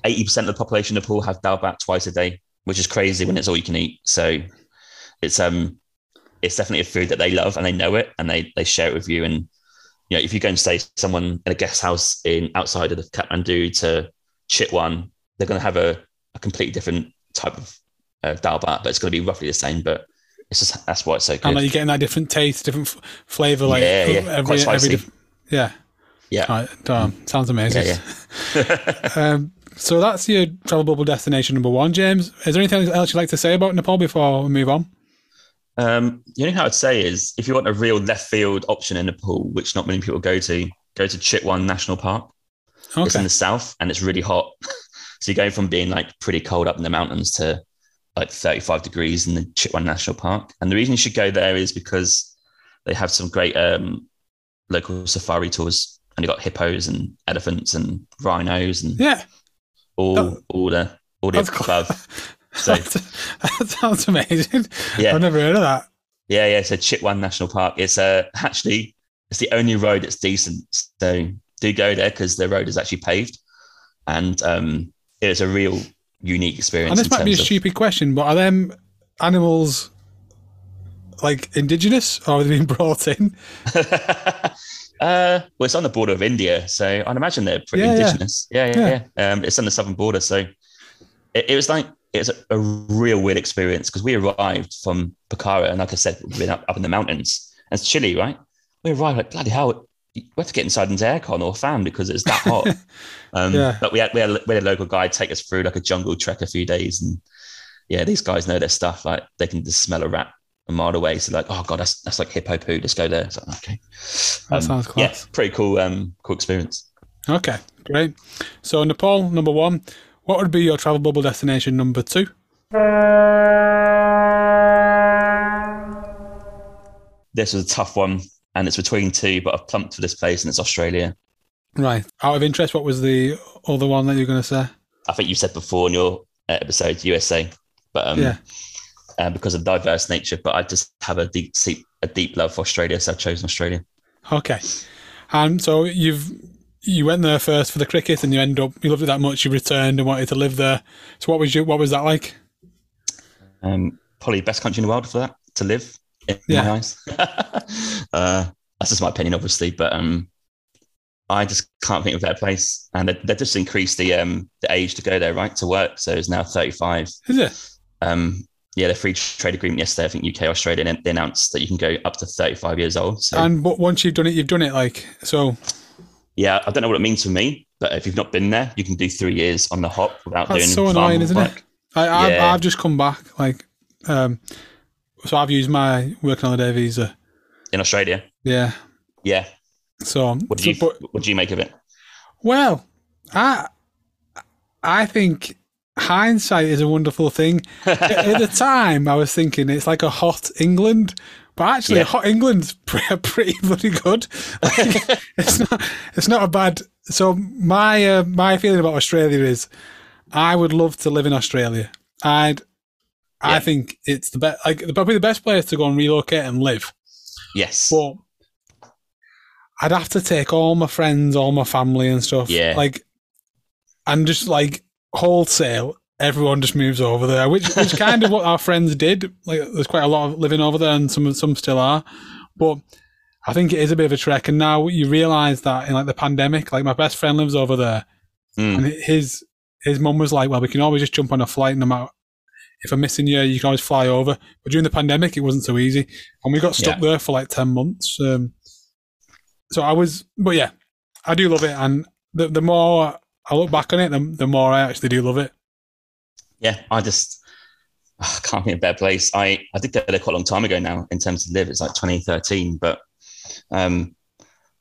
eighty percent of the population of Nepal have dal bhat twice a day, which is crazy when it's all you can eat. So it's um it's definitely a food that they love and they know it and they they share it with you. And you know, if you go and stay someone in a guest house in outside of the Kathmandu to Chitwan, they're going to have a, a completely different type of uh, dal bhat, but it's going to be roughly the same. But it's just that's why it's so And good. like you're getting that different taste, different f- flavor, like Yeah, yeah. every Quite spicy. every yeah. Yeah. Right, damn, sounds amazing. Yeah, <laughs> <laughs> um, so that's your travel bubble destination number one, James. Is there anything else you'd like to say about Nepal before we move on? Um, the only thing I would say is if you want a real left field option in Nepal, which not many people go to, go to Chitwan National Park. It's in the south and it's really hot. <laughs> so you're going from being like pretty cold up in the mountains to like 35 degrees in the Chitwan National Park. And the reason you should go there is because they have some great um, local safari tours and you've got hippos and elephants and rhinos and Yeah, all that- all the all the above. <laughs> So <laughs> that sounds amazing. yeah, I've never heard of that. yeah, yeah. So Chitwan National Park. It's uh, actually it's the only road that's decent. So do go there because the road is actually paved, and um, it's a real unique experience. And this might be a of- stupid question, but are them animals like indigenous or have they being brought in? <laughs> uh, well, it's on the border of India, so I'd imagine they're pretty yeah. indigenous. Yeah, yeah, Yeah. yeah. Um, it's on the southern border, so it, it was like it was a, real weird experience because we arrived from Pokhara, and like I said, we've been up, up in the mountains, and it's chilly, right? We arrived like bloody hell. We have to get inside into aircon or fan because it's that hot. <laughs> um, Yeah. But we had, we had we had a local guide take us through like a jungle trek a few days, and yeah, these guys know their stuff. Like they can just smell a rat a mile away. So like, oh god, that's that's like hippo poo. Let's go there. So okay, That Um, sounds yeah, pretty cool. Um, cool experience. Okay, great. So Nepal, number one. What would be your travel bubble destination number two? This was a tough one, and it's between two, but I've plumped for this place, and it's Australia. Right. Out of interest, what was the other one that you were going to say? I think you said before in your uh, episode USA, but um, Yeah. uh, because of diverse nature. But I just have a deep, deep, a deep love for Australia, so I've chosen Australia. Okay. And so you've you went there first for the cricket, and you end up you loved it that much, you returned and wanted to live there. So what was you what was that like? Um, probably best country in the world for that to live in Yeah. my eyes. <laughs> uh, that's just my opinion, obviously, but um, I just can't think of a better place. And they, they just increased the um the age to go there, right, to work. So it's now thirty five. Is it? Um, yeah, the free trade agreement yesterday, I think UK Australia they announced that you can go up to thirty five years old. So And once you've done it, you've done it. Like so, yeah, I don't know what it means for me, but if you've not been there, you can do three years on the hop without That's doing so annoying, isn't it? work. I, I've, Yeah. I've just come back. Like, um, so I've used my working holiday visa. in Australia. Yeah. Yeah. So, What do so- you but what do you make of it? Well, I I think hindsight is a wonderful thing. <laughs> At the time, I was thinking it's like a hot England, but actually, Yeah. hot England's <laughs> pretty, pretty bloody good. Like, <laughs> it's not it's not a bad. So my uh, my feeling about Australia is, I would love to live in Australia. I'd. I think it's the best, like probably the best place to go and relocate and live. Yes. But I'd have to take all my friends, all my family and stuff. Yeah. Like, and just like wholesale, everyone just moves over there, which is kind of what our friends did. Like, there's quite a lot of living over there, and some some still are. But I think it is a bit of a trek. And now you realise that in like the pandemic, like my best friend lives over there, Mm. and his his mum was like, "Well, we can always just jump on a flight, no matter." If I'm missing you, you can always fly over. But during the pandemic, it wasn't so easy, and we got stuck Yeah. there for like ten months. Um, so I was, but yeah, I do love it, and the the more I look back on it, the, the more I actually do love it. Yeah, I just I can't think of a better place. I, I did go there quite a long time ago now in terms of live. It's like 2013. But um,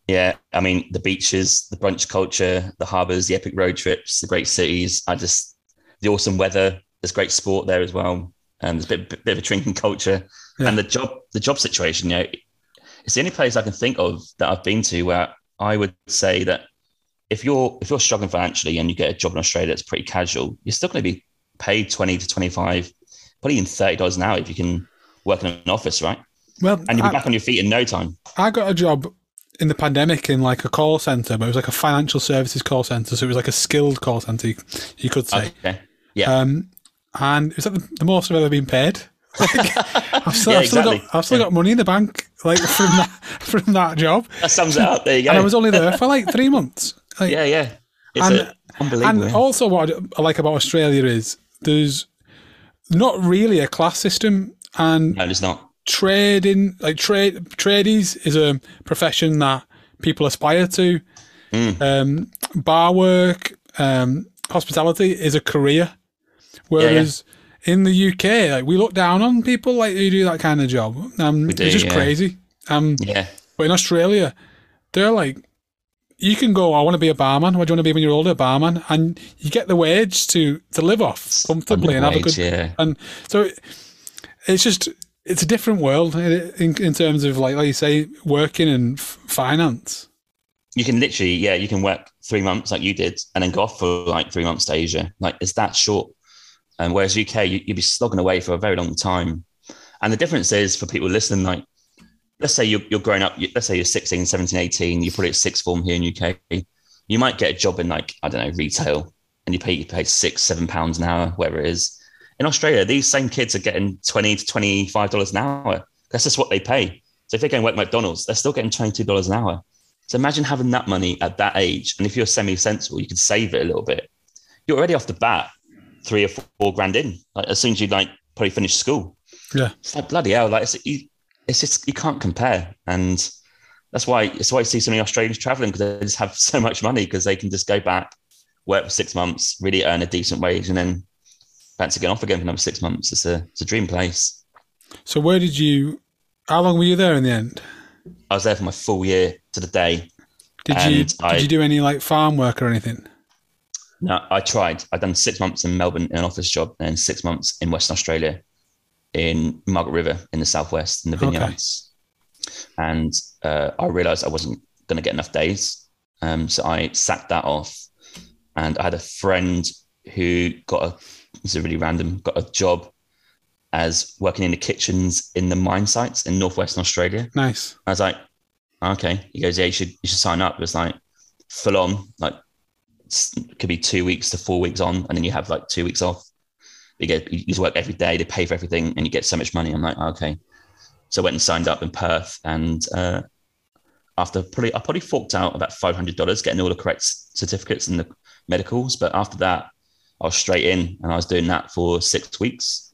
yeah, I mean, the beaches, the brunch culture, the harbours, the epic road trips, the great cities. I just, the awesome weather. There's great sport there as well. And there's a bit, bit, bit of a drinking culture. Yeah. And the job, the job situation, you know, it's the only place I can think of that I've been to where I would say that if you're if you're struggling financially and you get a job in Australia that's pretty casual, you're still going to be paid 20 to 25, probably even $30 an hour if you can work in an office, right? Well, And you'll be I, back on your feet in no time. I got a job in the pandemic in like a call center, but it was like a financial services call center, so it was like a skilled call center, you, you could say. Okay. Yeah. Um, and is that the, the most I've ever been paid? <laughs> Like, I've still, Yeah, I've still exactly. got I've still got money in the bank like from that <laughs> from that job, that sums it up. There you go. and I was only there for like three months. <laughs> Like, yeah, yeah. It's And- a, unbelievable. and also what I like about Australia is there's not really a class system, and no, it's not. trading like trade tradies is a profession that people aspire to. Mm. Um, bar work, um, hospitality is a career, whereas in the UK, like we look down on people like who do that kind of job. Um, do, it's just yeah. crazy. Um, Yeah. but in Australia, they're like, you can go. I want to be a barman. What do you want to be when you're older? A barman, and you get the wage to to live off comfortably and have a good Yeah. and so it, it's just it's a different world in, in, terms of like like you say working and f- finance you can literally, yeah, you can work three months like you did, and then go off for like three months to Asia. Like it's that short. And whereas UK, you, you'd be slogging away for a very long time. And the difference is for people listening, like let's say you're, you're growing up, let's say you're 16, 17, 18, you're probably at sixth form here in UK. You might get a job in like, I don't know, retail and you pay, you pay six, seven pounds an hour, wherever it is. In Australia, these same kids are getting 20 to $25 an hour. That's just what they pay. So if they're going to work McDonald's, they're still getting $22 an hour. So imagine having that money at that age. And if you're semi sensible, you could save it a little bit. You're already off the bat three or four grand in, like as soon as you like probably finish school. Yeah. It's like bloody hell. Like it's, it's just, you can't compare. And that's why, it's why I see so many Australians traveling because they just have <laughs> so much money because they can just go back, work for six months, really earn a decent wage, and then fancy getting off again for another six months. It's a, it's a dream place. So where did you, how long were you there in the end? I was there for my full year to the day. Did you, I- did you do any like farm work or anything? No, I tried. I'd done six months in Melbourne in an office job, and six months in Western Australia, in Margaret River in the southwest in the Okay. vineyards. And uh, I realised I wasn't going to get enough days, um, so I sacked that off. And I had a friend who got a this is really random got a job as working in the kitchens in the mine sites in northwestern Australia. Nice. I was like, okay. He goes, yeah, you should you should sign up. It was like full on, like it could be two weeks to four weeks on, and then you have like two weeks off. You get you work every day. They pay for everything, and you get so much money. I'm like, okay. So I went and signed up in Perth, and uh, after probably I probably forked out about five hundred dollars getting all the correct certificates and the medicals. But after that, I was straight in, and I was doing that for six weeks,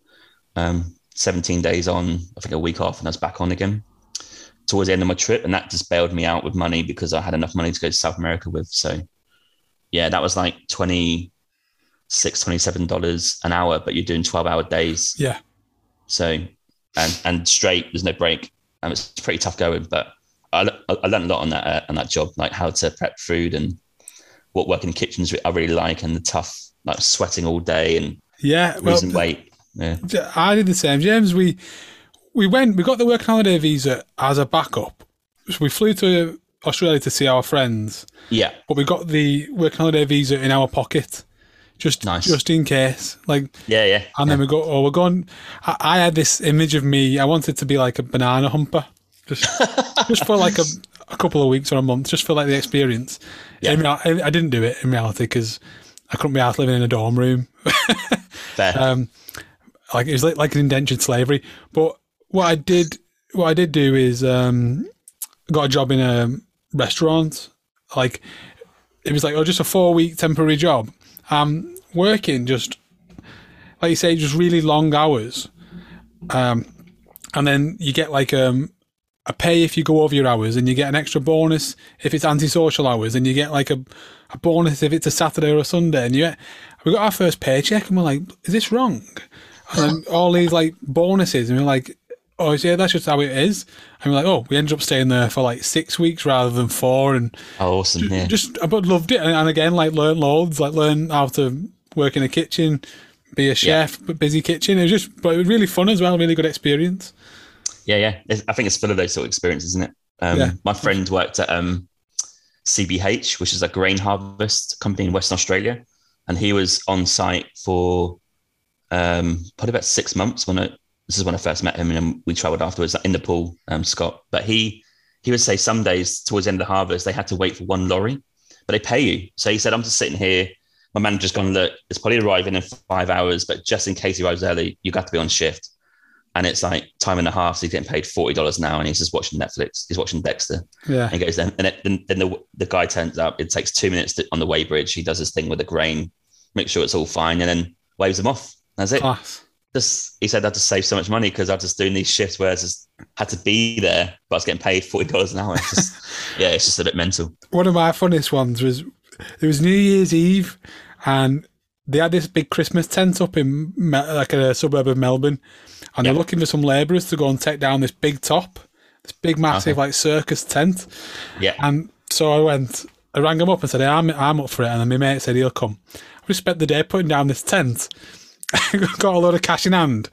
um, seventeen days on. I think a week off, and I was back on again towards the end of my trip, and that just bailed me out with money because I had enough money to go to South America with. So, yeah, that was like twenty six, twenty seven dollars an hour, but you're doing twelve hour days. Yeah. So, and and straight, there's no break. Um, it's pretty tough going, but I, I learned a lot on that uh, on that job, like how to prep food and what working in kitchens I really like, and the tough like sweating all day and Yeah. Well, losing weight. Yeah, I did the same. James, we we went. We got the working holiday visa as a backup. So we flew to Australia to see our friends, yeah, but we got the working holiday visa in our pocket, just Nice. just in case. Like, yeah, yeah. and then we go. Oh, we're going. I, I had this image of me. I wanted to be like a banana humper, just <laughs> just for like a, a couple of weeks or a month, just for like the experience. Yeah. In I, I didn't do it in reality because I couldn't be out living in a dorm room. <laughs> Fair. um, like it was like, like an indentured slavery. But what I did, what I did do is um, got a job in a restaurant. Like it was like oh, just a four week temporary job. Um, working just like you say, just really long hours. Um, and then you get like um, a pay if you go over your hours, and you get an extra bonus if it's antisocial hours, and you get like a, a bonus if it's a Saturday or a Sunday. And you get, we got our first paycheck, and we're like, is this wrong? And all these like bonuses, and we're like, oh yeah, that's just how it is. And we're like, oh, we ended up staying there for like six weeks rather than four, and oh, awesome. Yeah. just but loved it. And, and again, like learn loads, like learn how to work in a kitchen, be a chef, but busy kitchen. It was just, but it was really fun as well. Really good experience. Yeah, yeah. It's- I think it's full of those sort of experiences, isn't it? Um, Yeah. My friend worked at um, CBH, which is a grain harvest company in Western Australia, and he was on site for um, probably about six months. When I, this is when I first met him, and we travelled afterwards in the pool, um, Scott. But he he would say some days towards the end of the harvest they had to wait for one lorry, but they pay you. So he said, "I'm just sitting here." My manager's gone, look, it's probably arriving in five hours, but just in case he arrives early, you've got to be on shift and it's like time and a half. So he's getting paid forty dollars an hour, and he's just watching Netflix. He's watching Dexter. Yeah, And he goes then, and then, then the the guy turns up. It takes two minutes to, on the weighbridge. He does his thing with the grain, make sure it's all fine, and then waves him off. That's it. class. Just he said I had to save so much money because I was just doing these shifts where I just had to be there, but I was getting paid forty dollars an hour. It's just, <laughs> yeah, it's just a bit mental. One of my funniest ones was it was New Year's Eve, and they had this big Christmas tent up in like a suburb of Melbourne, and they're looking for some labourers to go and take down this big top, this big massive like circus tent. Yeah, And so I went, I rang him up and said, hey, I'm, I'm up for it. And then my mate said, he'll come. We spent the day putting down this tent. <laughs> got a lot of cash in hand,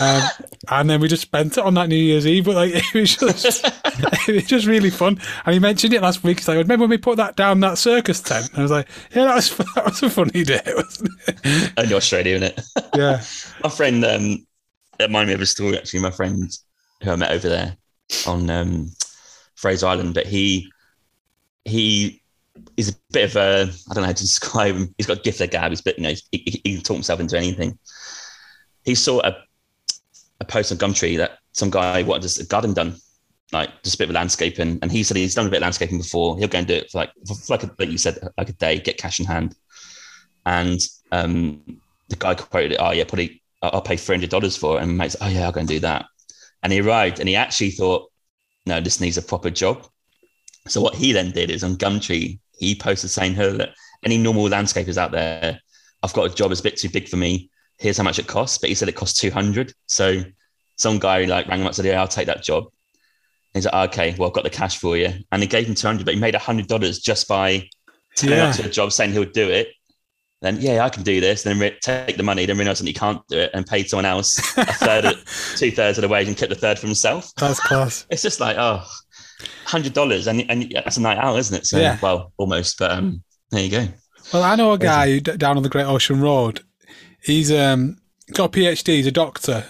um, and then we just spent it on that New Year's Eve. But like, <laughs> it was just, it was just really fun. And he mentioned it last week. He's like, "Remember when we put that down that circus tent?" And I was like, "Yeah, that was <laughs> that was a funny day, wasn't it?" Only Australia, isn't it? Yeah, my friend, um, that reminded me of a story actually. My friend who I met over there on um, Fraser Island, but he he is a bit of a I don't know how to <laughs> describe him. He's got a gift of gab. He's bit you know he, he, he can talk himself into anything. He saw a a post on Gumtree that some guy wanted a garden done, like just a bit of landscaping, and he said he's done a bit of landscaping before. He'll go and do it for like for like a, like you said like a day, get cash in hand, and um, the guy quoted it. Oh yeah, probably I'll pay three hundred dollars for it, and mate's oh yeah, I'll go and do that. And he arrived, and he actually thought, no, this needs a proper job. So what he then did is on Gumtree, he posted saying her that any normal landscapers out there, I've got a job that's a bit too big for me. Here's how much it costs. But he said it costs 200. So some guy like rang him up and said, Yeah, I'll take that job. And he's like, oh, okay, well, I've got the cash for you. And he gave him 200, but he made $100 just by turning Yeah. up to a job saying he'll do it. Then, yeah, I can do this. Then re- take the money, then realize that he can't do it and paid someone else a third, of, <laughs> two thirds of the wage and kept the third for himself. that's class. It's just like, oh, hundred dollars, and and that's a night out, isn't it? So, Yeah. well, almost, but um, there you go. Well, I know a guy who, down on the Great Ocean Road. He's um, got a PhD. He's a doctor,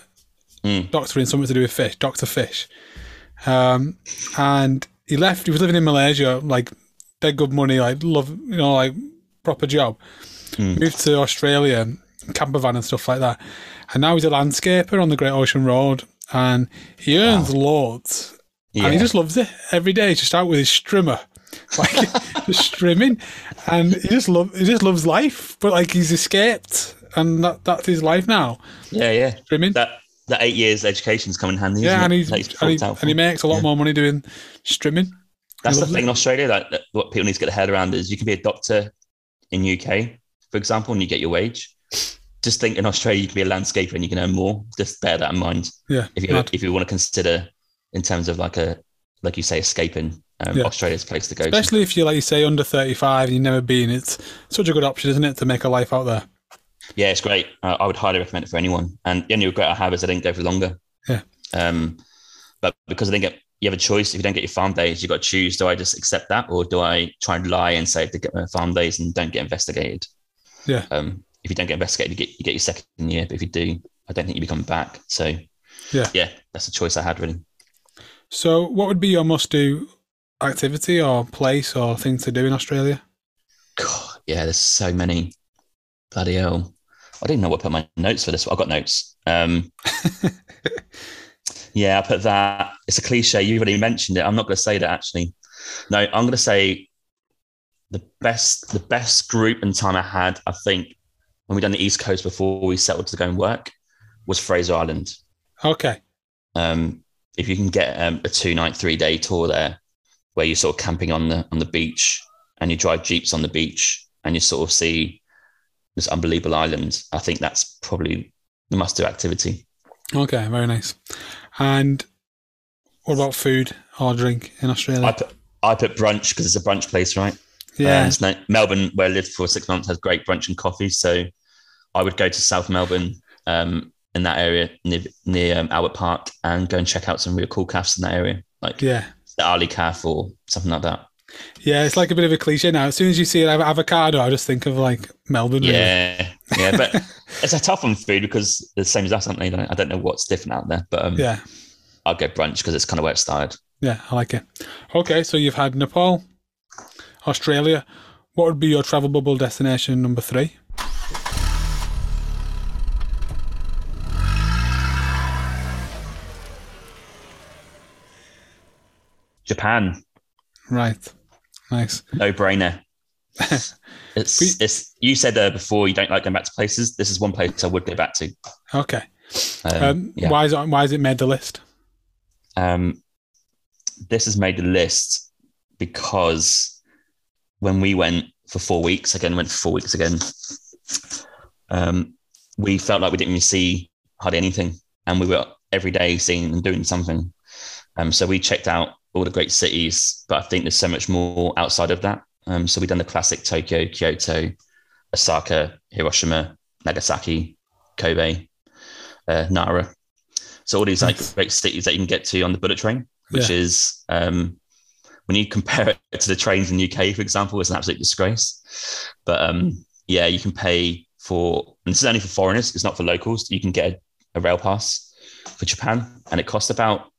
Mm. doctor in something to do with fish, Doctor Fish. Um, and he left. He was living in Malaysia, like dead good money, like love, you know, like proper job. Mm. Moved to Australia, camper van and stuff like that. And now he's a landscaper on the Great Ocean Road, and he earns loads. Yeah, And he just loves it. Every day he's just out with his strimmer. Like <laughs> just strimming. And he just love he just loves life. But like he's escaped and that, that's his life now. yeah, yeah. Strimming. That that eight years education's come in handy. yeah, and he's he's and he, and he makes a lot Yeah. more money doing strimming. That's the thing it. in Australia. That, that what people need to get their head around is you can be a doctor in UK, for example, and you get your wage. Just think in Australia you can be a landscaper and you can earn more. Just bear that in mind Yeah. if you mad. if you want to consider in terms of like a like you say escaping. Um, Yeah. Australia's place to go. to. Especially if you're like you say under thirty five and you've never been, it's such a good option, isn't it, to make a life out there? Yeah, it's great. Uh, I would highly recommend it for anyone. And the only regret I have is I didn't go for longer. Yeah. Um, but because I didn't get, you have a choice. If you don't get your farm days, you got to choose. Do I just accept that, or do I try and lie and say to get my farm days and don't get investigated? Yeah. Um, if you don't get investigated, you get you get your second year. But if you do, I don't think you become back. So. Yeah. Yeah, that's a choice I had really. So what would be your must do activity or place or thing to do in Australia? God, yeah, there's so many. Bloody hell. I didn't know what put my notes for this, but I've got notes. Um, <laughs> yeah, I put that. It's a cliche. You've already mentioned it. I'm not going to say that actually. No, I'm going to say the best, the best group and time I had, I think, when we done the East Coast before we settled to go and work, was Fraser Island. Okay. Um, if you can get um, a two night, three day tour there, where you're sort of camping on the on the beach and you drive jeeps on the beach and you sort of see this unbelievable island, I think that's probably the must do activity. Okay, very nice. And what about food or drink in Australia? I put I put brunch because it's a brunch place, right? yeah. Um, Melbourne, where I lived for six months, has great brunch and coffee. So I would go to South Melbourne um, in that area near, near um, Albert Park and go and check out some real cool cafes in that area, like yeah. the Ali Cafe or something like that. Yeah, it's like a bit of a cliche now. As soon as you see an avocado, I just think of like Melbourne. really. Yeah, yeah, but <laughs> it's a tough on food because the same as us, aren't they? I don't know what's different out there, but um, Yeah. I'll go brunch because it's kind of where it started. Yeah, I like it. Okay, so you've had Nepal, Australia. What would be your travel bubble destination number three? Japan, Right. Nice. no brainer. <laughs> It's it's. You said uh, before you don't like going back to places. This is one place I would go back to. Okay. Um, Um, yeah. Why is it? Why has it made the list? Um, this has made the list because when we went for four weeks, again, went for four weeks again, um, we felt like we didn't even see hardly anything. And we were every day seeing and doing something. Um, so we checked out all the great cities, but I think there's so much more outside of that. Um, so we've done the classic Tokyo, Kyoto, Osaka, Hiroshima, Nagasaki. Kobe, uh, Nara. So all these like great cities that you can get to on the bullet train, which Yeah. is um, when you compare it to the trains in the UK, for example, it's an absolute disgrace. But um, yeah, you can pay for, and this is only for foreigners, it's not for locals. You can get a, a rail pass for Japan, and it costs about,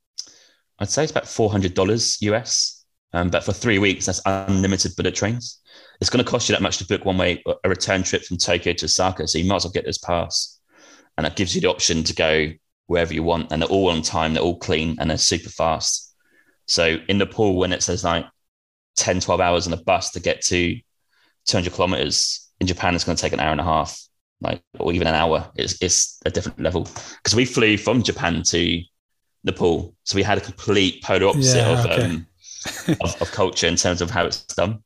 I'd say it's about four hundred dollars US. Um, but for three weeks, that's unlimited bullet trains. It's going to cost you that much to book one way a return trip from Tokyo to Osaka, so you might as well get this pass, and that gives you the option to go wherever you want, and they're all on time, they're all clean, and they're super fast. So in Nepal, when it says like 10, 12 hours on a bus to get to 200 kilometers, in Japan, it's going to take an hour and a half, like, or even an hour. It's, it's a different level. Because we flew from Japan to Nepal. So we had a complete polar opposite Yeah, of, okay. um, <laughs> of, of culture in terms of how it's done.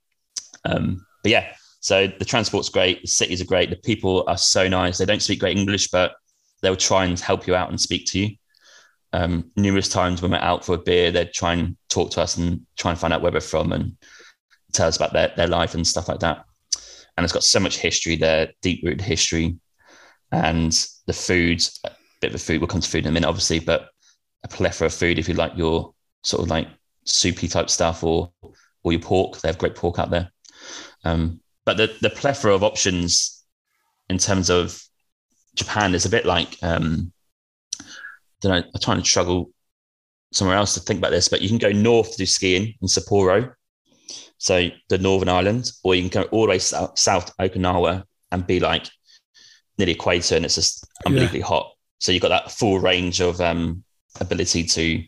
Um, but yeah, so the transport's great. The cities are great. The people are so nice. They don't speak great English, but they'll try and help you out and speak to you. Um, numerous times when we're out for a beer, they'd try and talk to us and try and find out where we're from and tell us about their, their life and stuff like that. And it's got so much history there, deep rooted history. And the food, a bit of a food, we'll come to food in a minute, obviously, but a plethora of food if you like your sort of like soupy type stuff or or your pork. They have great pork out there. Um, but the, the plethora of options in terms of Japan is a bit like um, don't know. I'm trying to struggle somewhere else to think about this, but you can go north to do skiing in Sapporo, so the Northern Island, or you can go all the way south, south to Okinawa and be like near the equator, and it's just unbelievably hot. So you've got that full range of um, ability to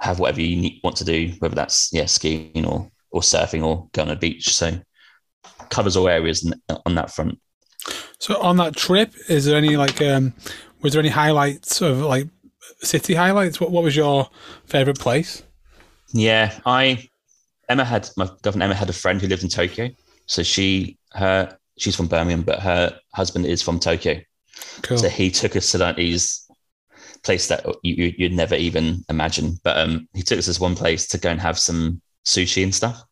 have whatever you need, want to do, whether that's yeah skiing or or surfing or going on a beach. So covers all areas on that front. So on that trip, is there any like um was there any highlights of like city highlights? What what was your favourite place? Yeah, I Emma had my girlfriend Emma had a friend who lived in Tokyo. So she her she's from Birmingham, but her husband is from Tokyo. Cool. So he took us to that. these place that you, you'd never even imagine. But um, he took us this one place to go and have some sushi and stuff.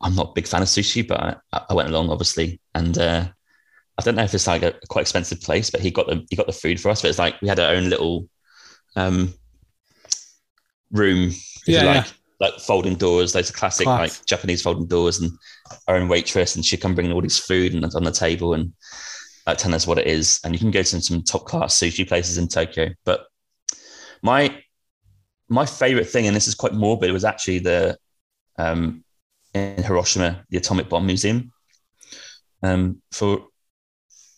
I'm not a big fan of sushi, but I, I went along obviously, and uh, I don't know if it's like a, quite expensive place, but he got the he got the food for us. But it's like we had our own little um, room, if Yeah, you like, yeah. like folding doors. Those are classic Class. like Japanese folding doors, and our own waitress, and she'd come bring all this food and on the table and like telling us what it is. And you can go to some top class sushi places in Tokyo. But my my favorite thing, and this is quite morbid, was actually the um, in Hiroshima, the atomic bomb museum. Um, for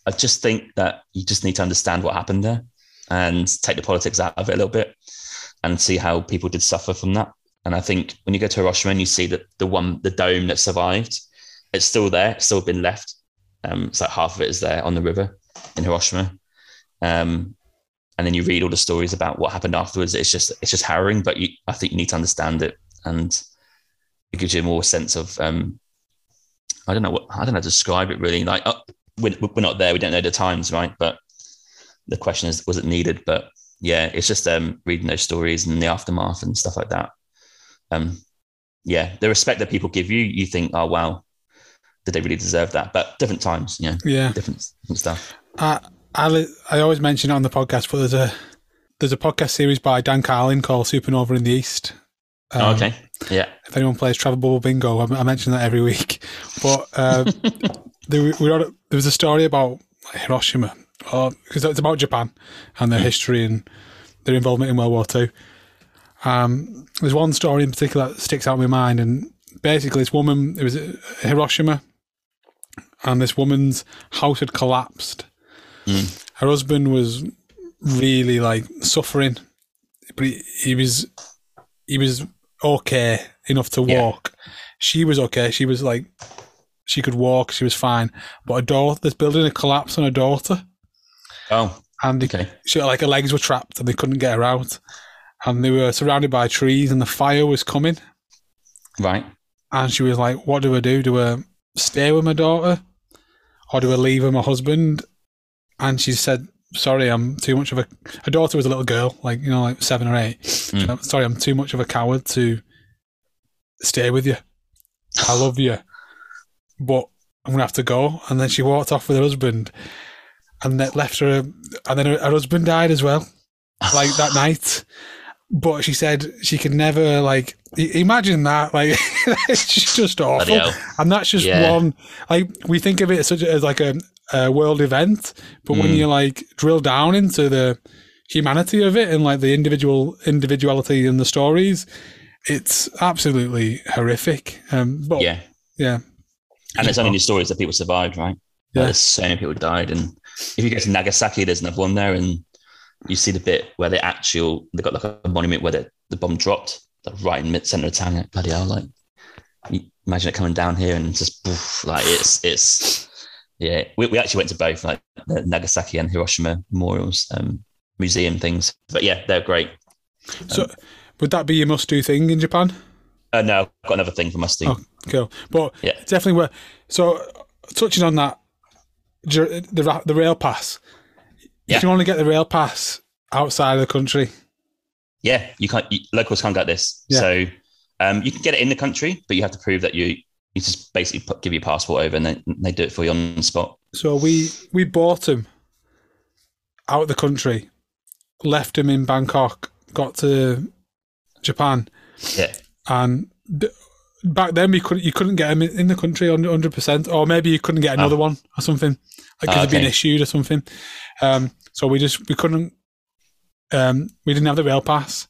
I just think that you just need to understand what happened there and take the politics out of it a little bit and see how people did suffer from that. And I think when you go to Hiroshima and you see that the one, the dome that survived, it's still there, it's still been left. Um, it's like half of it is there on the river in Hiroshima. Um, and then you read all the stories about what happened afterwards. It's just it's just harrowing, but you, I think you need to understand it, and it gives you a more sense of um, I don't know what I don't know how to describe it really. Like uh, we're, we're not there, we don't know the times, right? But the question is, was it needed? But yeah, it's just um, reading those stories and the aftermath and stuff like that. Um, yeah, the respect that people give you, you think, oh wow, did they really deserve that? But different times, you know, Yeah. different, different stuff. I, I I always mention it on the podcast, but there's a there's a podcast series by Dan Carlin called Supernova in the East. oh, Um, okay, yeah, If anyone plays Travel Bubble Bingo, I, I mention that every week. But uh, <laughs> there, we were, there was a story about Hiroshima, because it's about Japan and their history and their involvement in World War Two. Um, there's one story in particular that sticks out in my mind, and basically, this woman it was Hiroshima, and this woman's house had collapsed. Mm. Her husband was really like suffering, but he, he was he was okay enough to Yeah. walk. She was okay. She was like she could walk. She was fine. But her daughter, this building had collapsed on her daughter, oh, and they, okay, she like her legs were trapped and they couldn't get her out. And they were surrounded by trees, and the fire was coming. right, And she was like, "What do I do? Do I stay with my daughter, or do I leave with my husband?" And she said, "Sorry, I'm too much of a." Her daughter was a little girl, like you know, like seven or eight. Mm. went, Sorry, I'm too much of a coward to stay with you. I <sighs> love you, but I'm gonna have to go. And then she walked off with her husband. and that left her, and then her, her husband died as well, like that <sighs> night. But she said she could never like imagine that. Like <laughs> it's just awful, and that's just Yeah. one. Like we think of it as such as like a, a world event, but when Mm. you like drill down into the humanity of it and like the individual individuality in the stories, it's absolutely horrific. Um, but yeah, Yeah. And it's only the stories that people survived, right? Yeah. There's so many people died. And if you go to Nagasaki, there's another one there, and you see the bit where the actual they got like a monument where the, the bomb dropped, like right in mid center of town. Like, bloody hell, like imagine it coming down here and just poof, like it's it's yeah. We, we actually went to both like the Nagasaki and Hiroshima memorials, um, museum things. But yeah, they're great. So would that be your must-do thing in Japan? Uh, no, I've got another thing for must-do. Oh, cool. But Yeah. definitely. Were, so touching on that, the the rail pass. Yeah. If you want to get the rail pass outside of the country, Yeah, you can't. You, locals can't get this. Yeah. So um, you can get it in the country, but you have to prove that you you just basically put, give your passport over, and then they do it for you on the spot. so we we bought him out of the country, left him in Bangkok, got to Japan, Yeah, and d- back then we couldn't you couldn't get him in, in the country hundred percent, or maybe you couldn't get another one or something like because Ah, it'd been issued or something. Um, so we just we couldn't. Um, we didn't have the rail pass.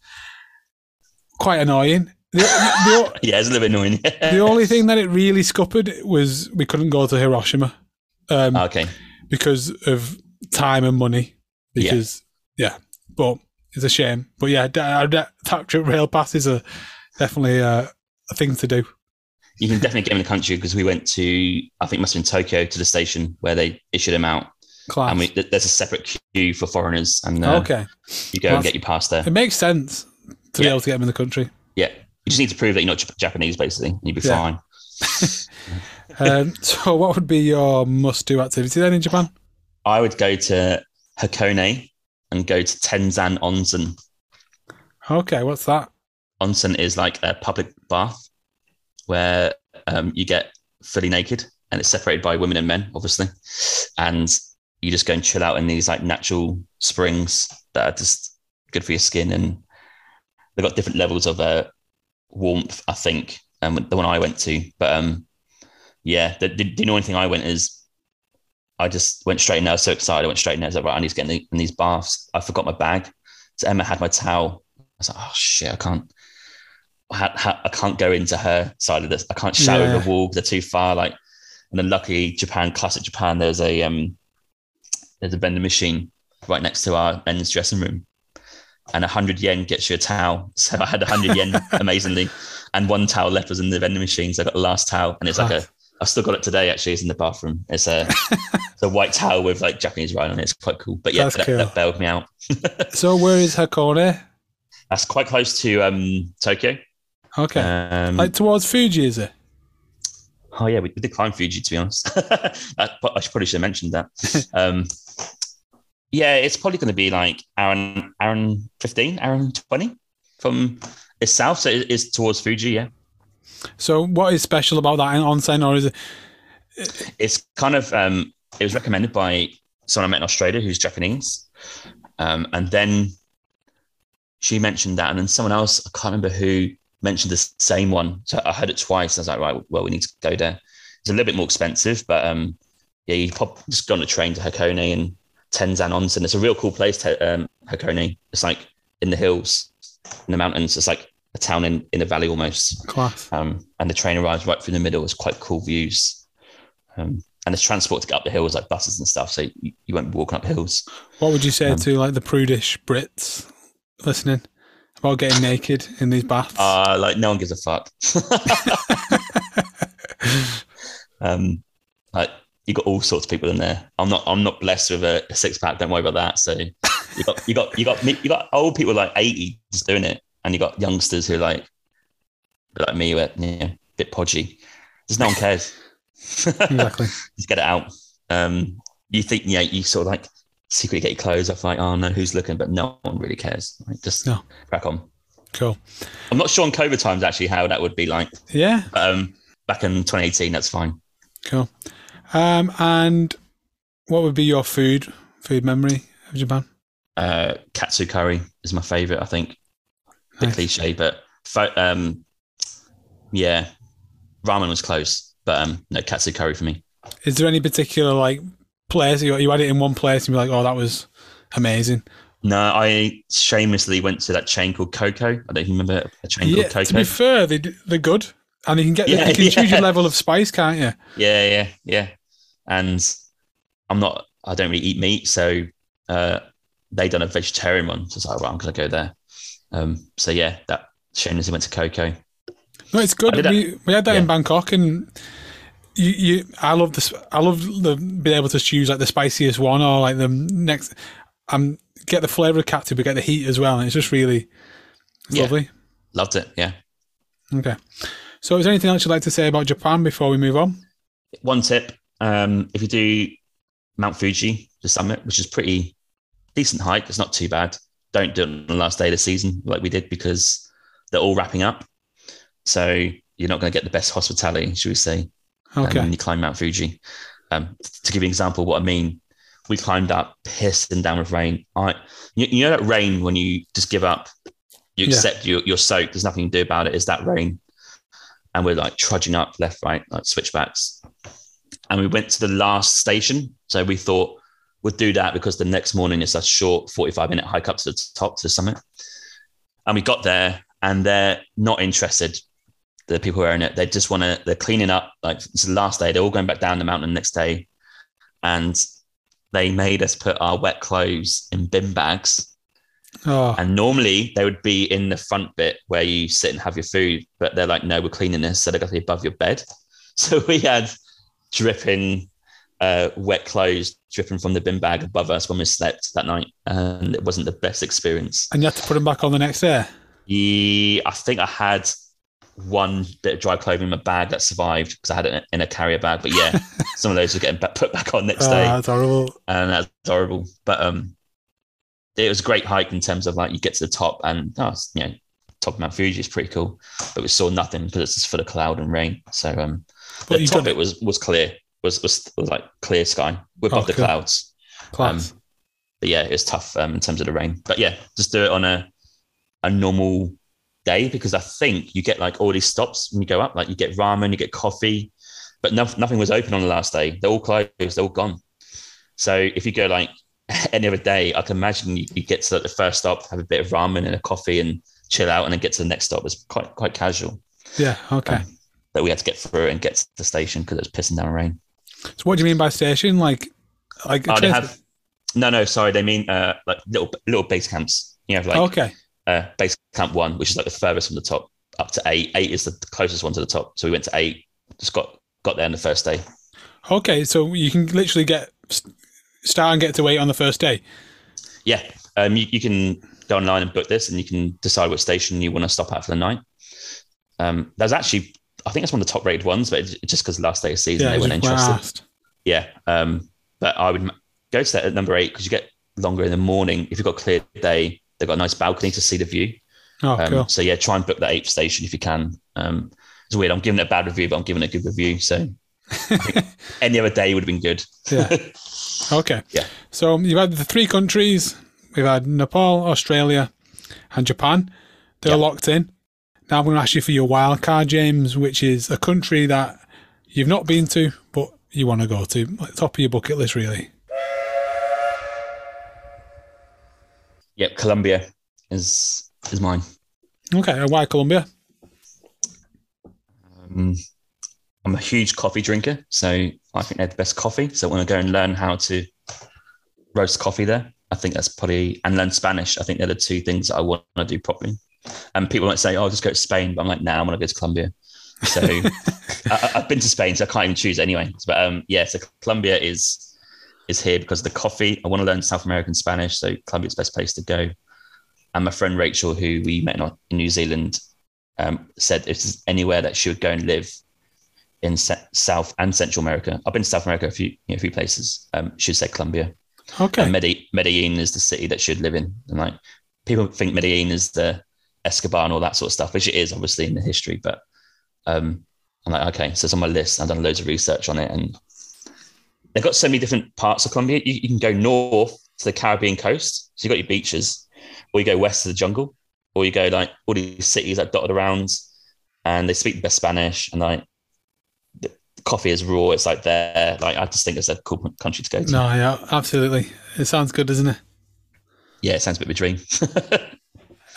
Quite annoying. The, the, <laughs> yeah, it's a little bit annoying. <laughs> the, only thing that it really scuppered was we couldn't go to Hiroshima um, okay, because of time and money. Because yeah, but it's a shame. But yeah, da- da- that rail pass is a definitely a, a thing to do. you can definitely get them in the country because we went to I think it must have been Tokyo to the station where they issued them out, Class. and we, there's a separate queue for foreigners, and uh, okay, you go Well, and get your pass there. it makes sense to be able to get them in the country. Yeah, you just need to prove that you're not Japanese, basically, and you'll be Yeah. fine. <laughs> Um, so, what would be your must-do activity then in Japan? I would go to Hakone and go to Tenzan Onsen. Okay, what's that? onsen is like a public bath where um, you get fully naked and it's separated by women and men, obviously. And you just go and chill out in these like natural springs that are just good for your skin. And they've got different levels of uh, warmth, I think, um, the one I went to. But um, yeah, the, the, the only thing I went is I just went straight in there. I was so excited. I went straight in there. I was like, right, I need to get in, the, in these baths. I forgot my bag. So Emma had my towel. I was like, oh shit, I can't. I, ha- I can't go into her side of this. I can't shower Yeah. in the wall. They're too far. Like, and then luckily, Japan, classic Japan. There's a um, there's a vending machine right next to our men's dressing room, and a hundred yen gets you a towel. <laughs> So I had a hundred yen, <laughs> amazingly, and one towel left was in the vending machine. So I got the last towel, and it's like a. I've still got it today. Actually, it's in the bathroom. It's a, it's a white towel with like Japanese writing on it. It's quite cool. But yeah, That's that, cool. that bailed me out. <laughs> So, where is Hakone? That's quite close to um, Tokyo. Okay, Um, like towards Fuji, is it? Oh yeah, we we did climb Fuji to be honest. I, I should probably should have mentioned that. um, yeah, it's probably going to be like Aaron Aaron fifteen, Aaron twenty from it's south, so it is towards Fuji. Yeah, So, what is special about that onsen, or is it? it's kind of um, it was recommended by someone I met in Australia who's Japanese, um, and then she mentioned that, and then someone else I can't remember who mentioned the same one. So I heard it twice. I was like, right, well, we need to go there. It's a little bit more expensive, but um, yeah, you pop just go on a train to Hakone and Tenzan Onsen. It's a real cool place. To, um, Hakone. It's like in the hills, in the mountains. It's like a town in in a valley almost. Class. Um, and the train arrives right through the middle. It's quite cool views. Um, and there's transport to get up the hills, like buses and stuff. So you, you won't be walking up hills. What would you say Um, to like the prudish Brits listening about getting naked in these baths? Uh, like no one gives a fuck. <laughs> <laughs> um, like you got all sorts of people in there. I'm not. I'm not blessed with a, six pack. Don't worry about that. So you got you got you got me- you got old people like 80 just doing it, and you got youngsters who are like like me, who are you know, a bit podgy. Just no one cares. <laughs> exactly. just get it out. Um, you think, yeah, you sort of like secretly get your clothes off, like, oh no, who's looking? But no one really cares. Like, just No. crack on. Cool. I'm not sure on COVID times actually how that would be like. Yeah. But, um, back in 2018, that's fine. Cool. Um, and what would be your food food memory of Japan? Uh, katsu curry is my favorite. I think. A bit Nice. cliche, but um, yeah, ramen was close, but um, no katsu curry for me. Is there any particular like place you, you had it in one place and you're like, oh, that was amazing? No, I shamelessly went to that chain called Coco. I don't remember a chain Yeah, called to Coco. be fair, they, they're good. And you can get Yeah, you can choose your level of spice, can't you? Yeah, yeah, yeah. And I'm not. I don't really eat meat, so uh, they done a vegetarian one. So I was like, well, I'm gonna go there. Um, so yeah, that shamelessly went to Coco. No, it's good. That- We, we had that in. Bangkok, and you, you, I love this. I love the being able to choose like the spiciest one or like the next. Um, get the flavor of katsu, but get the heat as well. And it's just really it's Yeah. lovely. Loved it. Yeah. Okay. So, is there anything else you'd like to say about Japan before we move on? One tip: um, if you do Mount Fuji, the summit, which is pretty decent hike, it's not too bad. Don't do it on the last day of the season like we did because they're all wrapping up. So you're not going to get the best hospitality, should we say? Okay. um, when you climb Mount Fuji. Um, to give you an example of what I mean, we climbed up pissing down with rain. I, you, you know that rain when you just give up, you Yeah. accept you're, you're soaked. There's nothing you can do about it. Is that rain? And we're like trudging up left, right, like switchbacks. And we went to the last station. So we thought we'd do that because the next morning it's a short 45 minute hike up to the top to the summit. And we got there and they're not interested the people who in it. They just want to, they're cleaning up. Like it's the last day. They're all going back down the mountain the next day. And they made us put our wet clothes in bin bags. Oh, And normally they would be in the front bit where you sit and have your food. But they're like, no, we're cleaning this. So they got to be above your bed. <laughs> So we had dripping uh, wet clothes dripping from the bin bag above us when we slept that night. And it wasn't the best experience. and you had to put them back on the next day. Yeah, I think I had one bit of dry clothing in my bag that survived because I had it in a carrier bag. But yeah, <laughs> some of those were getting put back on next Oh, day, that's horrible. and that's horrible. But um, it was a great hike in terms of like you get to the top and oh, you know, top of Mount Fuji is pretty cool, but we saw nothing because it's just full of cloud and rain. So um, the top done it. was was clear, was was, was like clear sky above Oh, the cool. clouds. Class. Um, but yeah, it was tough um, in terms of the rain. But yeah, just do it on a a normal day because I think you get like all these stops when you go up. Like you get ramen, you get coffee, but no, nothing was open on the last day. They're all closed. They're all gone. So if you go like <laughs> any other day, I can imagine you, you get to like, the first stop, have a bit of ramen and a coffee, and chill out, and then get to the next stop. It's quite quite casual. yeah. Okay. um, But we had to get through and get to the station because it was pissing down rain. so, what do you mean by station? Like, like Oh, they have no, no. Sorry, they mean uh, like little little base camps. You have like okay. uh, base camp one, which is like the furthest from the top, up to eight. Eight is the closest one to the top. So we went to eight. Just got got there on the first day. Okay. So you can literally get start and get to eight on the first day. Yeah, um, you, you can go online and book this, and you can decide what station you want to stop at for the night. Um, there's actually, I think it's one of the top rated ones, but it's just because last day of season Yeah. they weren't interested. last. Yeah, um, but I would go to that at number eight because you get longer in the morning. If you've got a clear day, they've got a nice balcony to see the view. Oh, Um, cool. So yeah, try and book that eighth station if you can. Um, it's weird. I'm giving it a bad review, but I'm giving it a good review. So <laughs> any other day would have been good. Yeah. <laughs> Okay. Yeah. So you've had the three countries. We've had Nepal, Australia, and Japan. They're Yeah. locked in. Now I'm going to ask you for your wild card, James, which is a country that you've not been to, but you want to go to. Top of your bucket list, really. Yep, Colombia is is mine. Okay. Why Colombia? Um, I'm a huge coffee drinker, so I think they're the best coffee. So I want to go and learn how to roast coffee there. I think that's probably and learn Spanish. I think they're the two things that I want to do properly. And people might say, "Oh, just go to Spain," but I'm like, "Nah, I want to go to Colombia." So <laughs> I, I've been to Spain, so I can't even choose anyway. But um, yeah, so Colombia is is here because of the coffee. I want to learn South American Spanish, so Colombia's the best place to go. And my friend Rachel, who we met in, in New Zealand, um, said if there's anywhere that she would go and live in Se- South and Central America. I've been to South America a few, you know, a few places. Um, she'd say Colombia. Okay. And Medi- Medellin is the city that she'd live in. And like people think Medellin is the Escobar and all that sort of stuff, which it is obviously in the history. But um, I'm like, okay, so it's on my list. I've done loads of research on it, and they've got so many different parts of Colombia. You, you can go north to the Caribbean coast, so you've got your beaches, or you go west to the jungle, or you go like all these cities that dotted around, and they speak the best Spanish, and like coffee is raw. It's like there. Like I just think it's a cool country to go to. No, yeah, absolutely. It sounds good, doesn't it? Yeah, it sounds a bit of a dream. <laughs>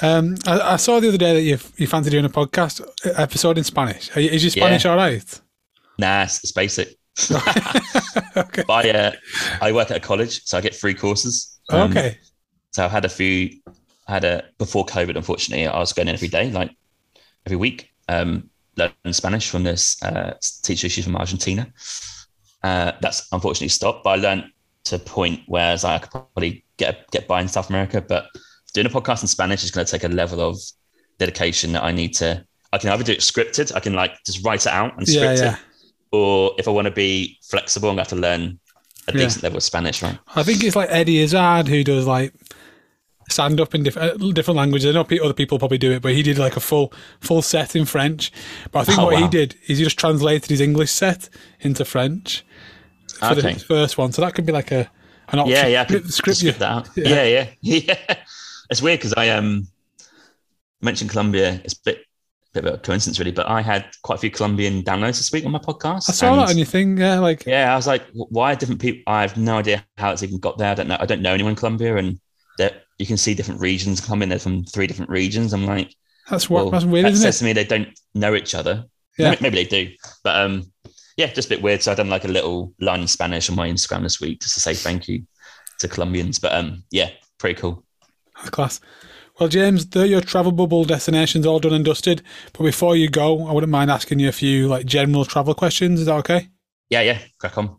Um, I, I saw the other day that you you fancy doing a podcast episode in Spanish. You, is your Spanish Yeah. all right? nah, it's, it's basic. <laughs> okay. But I, uh, I work at a college, so I get free courses. Um, okay. So I've had a few. I had a before COVID. Unfortunately, I was going in every day, like every week, um, learning Spanish from this uh, teacher. She's from Argentina. Uh, that's unfortunately stopped, but I learned to a point where I I could probably get get by in South America. But doing a podcast in Spanish is going to take a level of dedication that I need to. I can either do it scripted. I can like just write it out and Yeah, script yeah. it, or if I want to be flexible, I'm going to have to learn a Yeah. decent level of Spanish, right? I think it's like Eddie Izzard who does like stand up in different uh, different languages. I know other people probably do it, but he did like a full full set in French. But I think Oh, what he did is he just translated his English set into French for Okay. the first one. So that could be like a an option. Yeah, yeah. Script- you. that. Yeah. Yeah, yeah, <laughs> yeah. It's weird because I um mentioned Colombia. It's a bit, bit of a coincidence, really, but I had quite a few Colombian downloads this week on my podcast. I saw that on your thing. Yeah, like Yeah, I was like, why are different people? I have no idea how it's even got there. I don't know. I don't know anyone in Colombia, and that you can see different regions come in. They're from three different regions. I'm like, that's what well, that's weird, that isn't says it? to me they don't know each other. Yeah. Maybe, maybe they do, but um, yeah, just a bit weird. So I done like a little line in Spanish on my Instagram this week just to say thank you to Colombians. But um, yeah, pretty cool. Class. Well, James, your travel bubble destinations all done and dusted. But before you go, I wouldn't mind asking you a few like general travel questions. Is that okay? Yeah, yeah, crack on.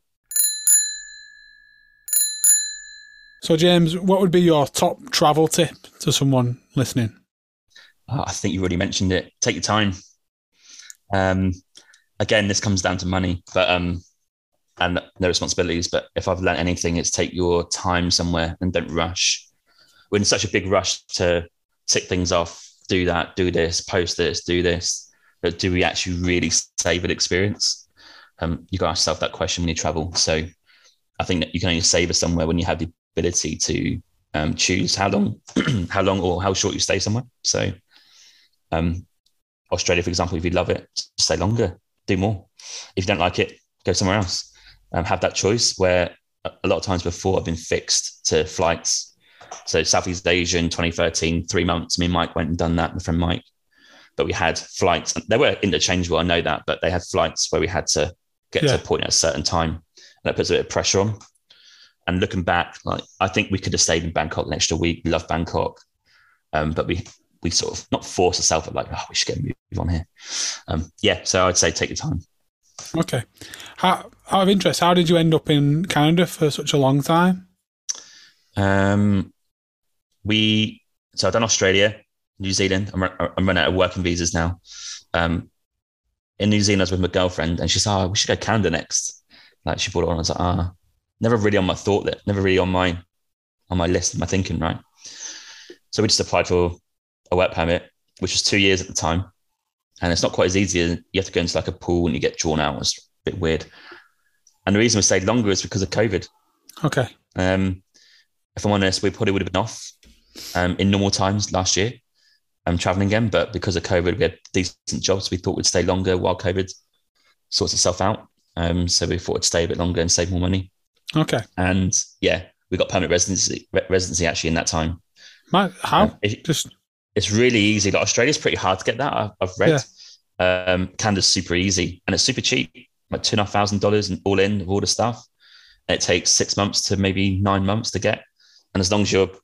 So, James, what would be your top travel tip to someone listening? Oh, I think you already mentioned it. Take your time. Um, again, this comes down to money, but um, and no responsibilities. But if I've learned anything, it's take your time somewhere and don't rush. We're in such a big rush to tick things off, do that, do this, post this, do this. But do we actually really save an experience? Um, you got to ask yourself that question when you travel. So I think that you can only savor somewhere when you have the ability to um, choose how long, <clears throat> how long or how short you stay somewhere. So um, Australia, for example, if you love it, stay longer, do more. If you don't like it, go somewhere else. Um, have that choice where a lot of times before I've been fixed to flights. So Southeast Asia in 2013, three months. Me and Mike went and done that, my friend Mike. But we had flights, and they were interchangeable, I know that, but they had flights where we had to get Yeah. to a point at a certain time. And that puts a bit of pressure on. And looking back, like I think we could have stayed in Bangkok an extra week. We love Bangkok. Um, but we we sort of not force ourselves, but like, oh, we should get a move on here. Um, yeah, so I'd say take your time. Okay. How, out of interest, how did you end up in Canada for such a long time? Um, we so I've done Australia, New Zealand. I'm, I'm running out of working visas now. Um, in New Zealand, I was with my girlfriend, and she said, "Oh, we should go Canada next." Like she brought it on. I was like, "Ah, never really on my thought that, never really on my on my list of my thinking." Right. So we just applied for a work permit, which was two years at the time, and it's not quite as easy. You have to go into like a pool and you get drawn out. It's a bit weird. And the reason we stayed longer is because of COVID. Okay. Um, if I'm honest, we probably would have been off um, in normal times last year. um, traveling again, but because of COVID, we had decent jobs. We thought we'd stay longer while COVID sorts itself out. Um, so we thought we'd stay a bit longer and save more money. Okay. And yeah, we got permanent residency re- residency actually in that time. Matt, how? Um, it- Just it's really easy. Like Australia's pretty hard to get that. I've, I've read. Um, Canada's super easy and it's super cheap, like two and a half thousand dollars and all in with all the stuff. And it takes six months to maybe nine months to get. And as long as you've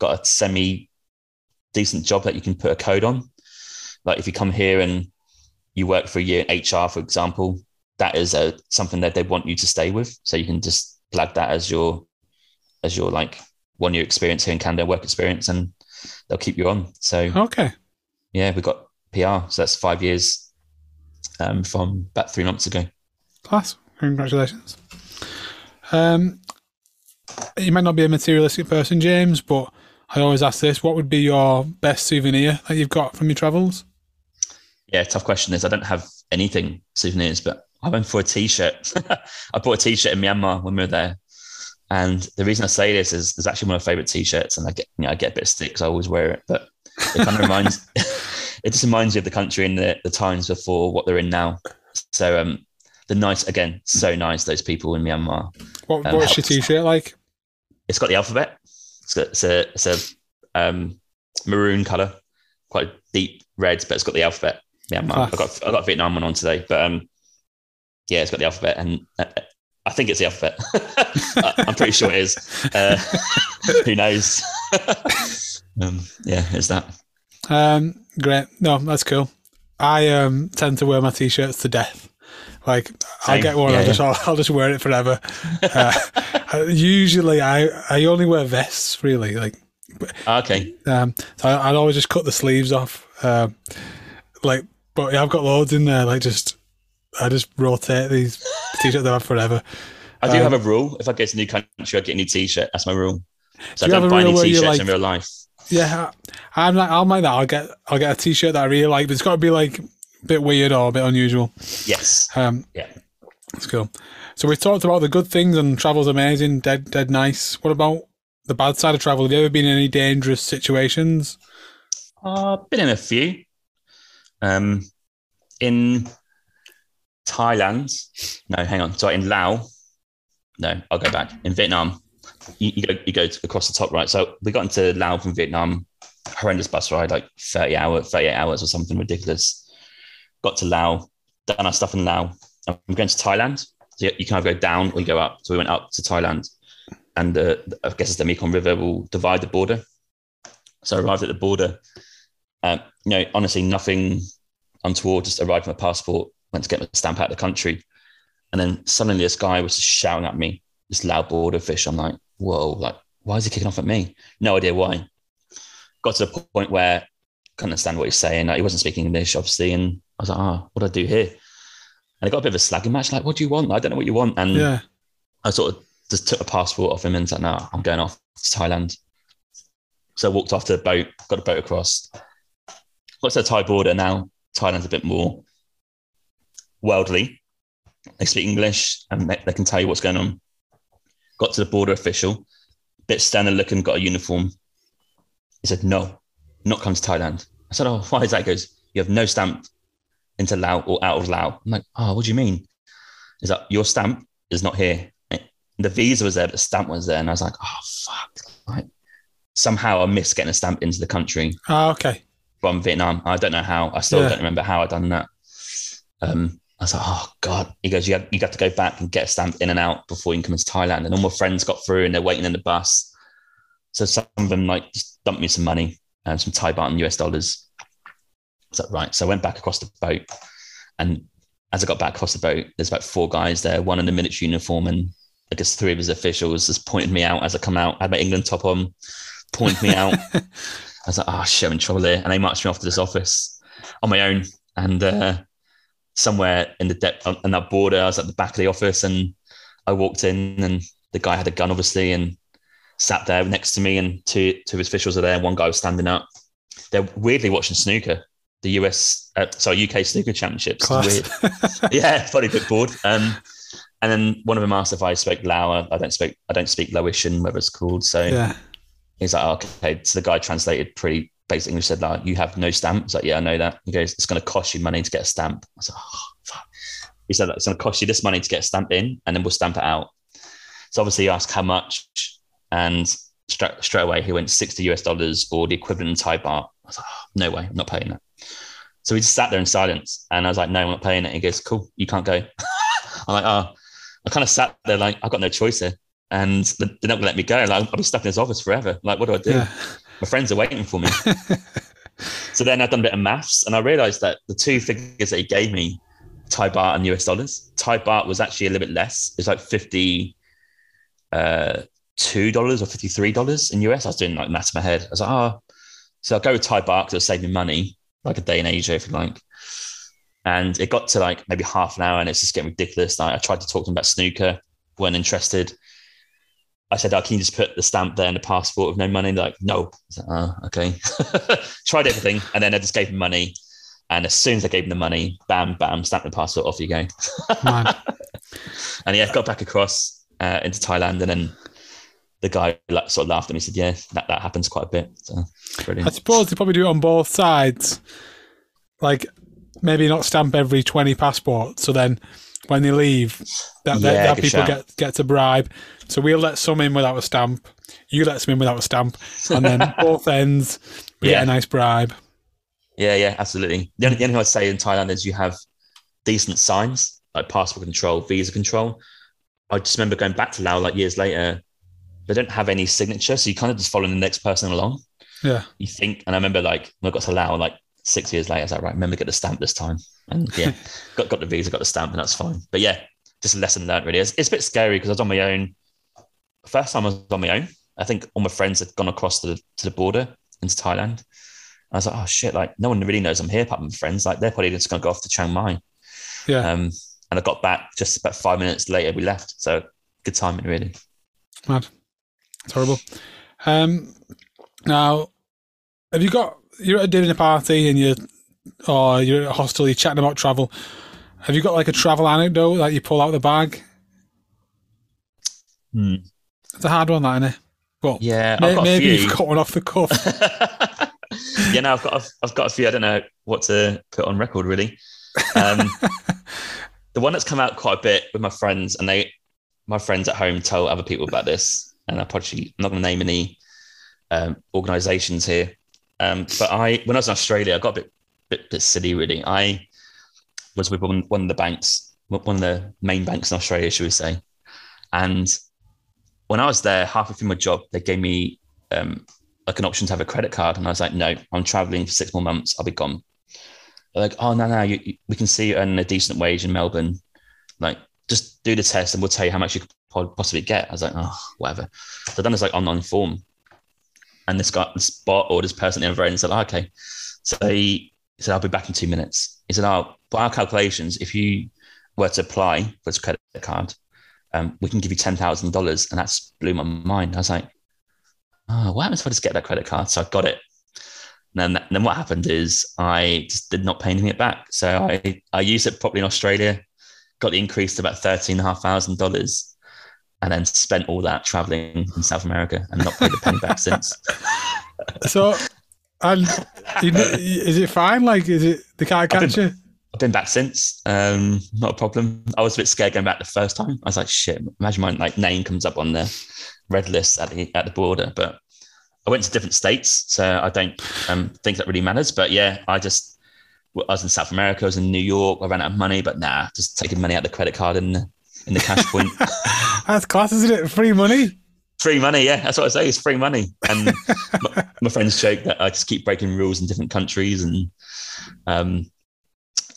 got a semi decent job that you can put a code on, like if you come here and you work for a year in HR, for example, that is a, something that they want you to stay with. So you can just flag that as your as your like one year experience here in Canada, work experience, and they'll keep you on. So okay. yeah, we got PR. So that's five years um, from about three months ago. Class. Congratulations. Um, you might not be a materialistic person, James, but I always ask this: What would be your best souvenir that you've got from your travels? Yeah, tough question is I don't have anything souvenirs, but I went for a t-shirt. <laughs> I bought a t-shirt in Myanmar when we were there. And the reason I say this is it's actually one of my favorite t-shirts and I get, you know, I get a bit of stick because I always wear it, but it kind of reminds, <laughs> <laughs> it just reminds you of the country and the, the times before what they're in now. So, um, the nice, again, so nice, those people in Myanmar. What, Um, what's your t-shirt like? It's got the alphabet. It's a, it's a, it's a um, maroon color, quite a deep red, but it's got the alphabet. Myanmar. I got, I got a Vietnam one on today, but, um, yeah, it's got the alphabet and uh, I think it's the alphabet. <laughs> I'm pretty sure it is. Uh, <laughs> who knows? <laughs> um, yeah, it's that. Um, great. No, that's cool. I um tend to wear my t-shirts to death. Like I'll get one, Yeah, I'll just I'll, I'll just wear it forever. Uh, uh, usually, I I only wear vests really. Like Ah, Okay. um, so I, I'd always just cut the sleeves off. Um, like, but yeah, I've got loads in there. Like just I just rotate these t-shirts I have forever. I do Um, have a rule. If I get to a new country, I get a new t-shirt. That's my rule. So Do I don't buy any t-shirts like- in real life. Yeah, I'm like I'll make that. I'll get I'll get a t-shirt that I really like, but it's got to be like a bit weird or a bit unusual. Yes. Um, Yeah. That's cool. So we've talked about the good things and travel's amazing, dead, dead nice. What about the bad side of travel? Have you ever been in any dangerous situations? Uh, been in a few. Um, in Thailand. No, hang on. Sorry, in Laos. No, I'll go back. In Vietnam, you, you go you go across the top right. So we got into Laos from Vietnam. Horrendous bus ride, like thirty hour, thirty eight hours or something ridiculous. Got to Laos, done our stuff in Laos. I'm going to Thailand. So you, you kind of go down or you go up. So we went up to Thailand, and uh, I guess it's the Mekong River will divide the border. So I arrived at the border. Um, you know, honestly, nothing untoward. Just arrived with my passport, went to get my stamp out of the country, and then suddenly this guy was just shouting at me, this loud border fish. I'm like, whoa, like, why is he kicking off at me? No idea why. Got to the point where I couldn't understand what he's saying. Like, he wasn't speaking English, obviously, and I was like, oh, what do I do here? And I got a bit of a slagging match. Like, what do you want? I don't know what you want. And Yeah. I sort of just took a passport off him and said, no, I'm going off to Thailand. So I walked off to the boat, got a boat across. Got to the Thai border now. Thailand's a bit more worldly. They speak English and they, they can tell you what's going on. Got to the border official, bit standard looking, got a uniform. He said, no, not come to Thailand. I said, oh, <laughs> why is that? He goes, you have no stamp into Laos or out of Laos. I'm like, oh, what do you mean? Is that your stamp is not here? the visa was there, but the stamp was there. And I was like, oh, fuck. Like, somehow I missed getting a stamp into the country Ah, okay. from Vietnam. I don't know how. I still Yeah. don't remember how I done that. Um, I was like, oh, God. He goes, you have, you have to go back and get a stamp in and out before you can come into Thailand. And all my friends got through and they're waiting in the bus. So some of them like just dumped me some money, um, some Thai baht and US dollars. I was like, right. So I went back across the boat. And as I got back across the boat, there's about four guys there, one in a military uniform and I guess three of his officials just pointed me out as I come out. I had my England top on, pointed me out. <laughs> I was like, oh shit, I'm in trouble here. And they marched me off to this office on my own. And uh, somewhere in the depth on that border, I was at the back of the office and I walked in and the guy had a gun, obviously, and sat there next to me. And two, two officials are there. And one guy was standing up. They're weirdly watching snooker, the US, uh, sorry, UK snooker championships. Weird <laughs> yeah, funny bit bored. Um, and then one of them asked if I spoke Lao. I don't speak. I don't speak Laotian, whatever it's called. So yeah. he's like, oh, okay. So the guy translated pretty basic English. Said like, you have no stamp. It's like, yeah, I know that. He goes, it's going to cost you money to get a stamp. I like, oh, fuck. He said, it's going to cost you this money to get a stamp in, and then we'll stamp it out. So obviously, he asked how much, and straight, straight away he went sixty US dollars or the equivalent in Thai baht. I was like, oh, no way, I'm not paying that. So we just sat there in silence, and I was like, no, I'm not paying it. He goes, cool, you can't go. <laughs> I'm like, oh, I kind of sat there like I've got no choice here, and they're not going to let me go. Like I'll be stuck in this office forever. Like, what do I do? Yeah. My friends are waiting for me. <laughs> so then I've done a bit of maths, and I realised that the two figures that he gave me, Thai baht and US dollars, Thai baht was actually a little bit less. It's like fifty uh, two dollars or fifty three dollars in US. I was doing like maths in my head. I was like, oh, so I'll go with Thai baht because it'll save me money, like a day in Asia if you like. And it got to like maybe half an hour, and it's just getting ridiculous. Like, I tried to talk to them about snooker, weren't interested. I said, oh, can you just put the stamp there and the passport with no money? They're like, no. I was like, oh, okay. <laughs> Tried everything. And then I just gave him money. And as soon as I gave him the money, bam, bam, stamp the passport, off you go. <laughs> And yeah, got back across uh, into Thailand, and then the guy like, sort of laughed at me. He said, "Yeah, that, that happens quite a bit." So I suppose they probably do it on both sides. Like maybe not stamp every twenty passports, so then when they leave, that, that, Yeah, that people shout. get get to bribe. So we'll let some in without a stamp. You let some in without a stamp, and then <laughs> both ends we get Yeah. a nice bribe. Yeah, yeah, absolutely. The only, the only thing I'd say in Thailand is you have decent signs like passport control, visa control. I just remember going back to Laos like years later. They don't have any signature, so you kind of just follow the next person along. Yeah, You think, and I remember like when I got to Laos, like six years later, I was like, right, remember get the stamp this time, and yeah, <laughs> got got the visa, got the stamp, and that's fine. But yeah, just a lesson learned really. It's, it's a bit scary because I was on my own. First time I was on my own. I think all my friends had gone across to the to the border into Thailand. I was like, oh shit, like no one really knows I'm here apart from my friends. Like they're probably just gonna go off to Chiang Mai. yeah. Um, and I got back just about five minutes later. We left, so good timing, really. Mad. It's horrible. Um, now, have you got you're at a dinner party and you're or you're at a hostel, you're chatting about travel. Have you got like a travel anecdote that you pull out of the bag? Hmm. It's a hard one, that isn't it? But Yeah, may- I've got a maybe few. you've got one off the cuff. <laughs> yeah, no, I've got I've, I've got a few. I don't know what to put on record really. Um, <laughs> the one that's come out quite a bit with my friends, and they, my friends at home, tell other people about this, and I probably I'm not going to name any um, organisations here. Um, but I, when I was in Australia, I got a bit, bit, bit silly really. I was with one, one of the banks, one of the main banks in Australia, should we say, and when I was there, halfway through my job, they gave me um, like an option to have a credit card, and I was like, no, I'm traveling for six more months. I'll be gone. They're like, oh no, no, you, you- we can see you earning a decent wage in Melbourne. Like, just do the test, and we'll tell you how much you could possibly get. I was like, oh, whatever. So I done this like online form, and this guy, this bot or this person in the end said, oh, okay. So he said, I'll be back in two minutes. He said, oh, by our calculations, if you were to apply for this credit card, um, we can give you ten thousand dollars, and that's blew my mind. I was like, oh, what happens if I just get that credit card? So I got it. And then, then what happened is I just did not pay anything back. So I, I used it properly in Australia, got the increase to about thirteen and a half thousand dollars, and then spent all that traveling in South America and not paid a penny back since. <laughs> so, and you, know, is it fine? Like, is it the can't I've catch you? I've been back since. Um, not a problem. I was a bit scared going back the first time. I was like, shit, imagine my like name comes up on the red list at the at the border. But I went to different states, so I don't um, think that really matters. But yeah, I just I was in South America, I was in New York, I ran out of money, but nah, just taking money out of the credit card the in the cash point. <laughs> That's class, isn't it? Free money. free money, yeah, that's what I say. It's free money. And <laughs> my, my friends joke that I just keep breaking rules in different countries, and um,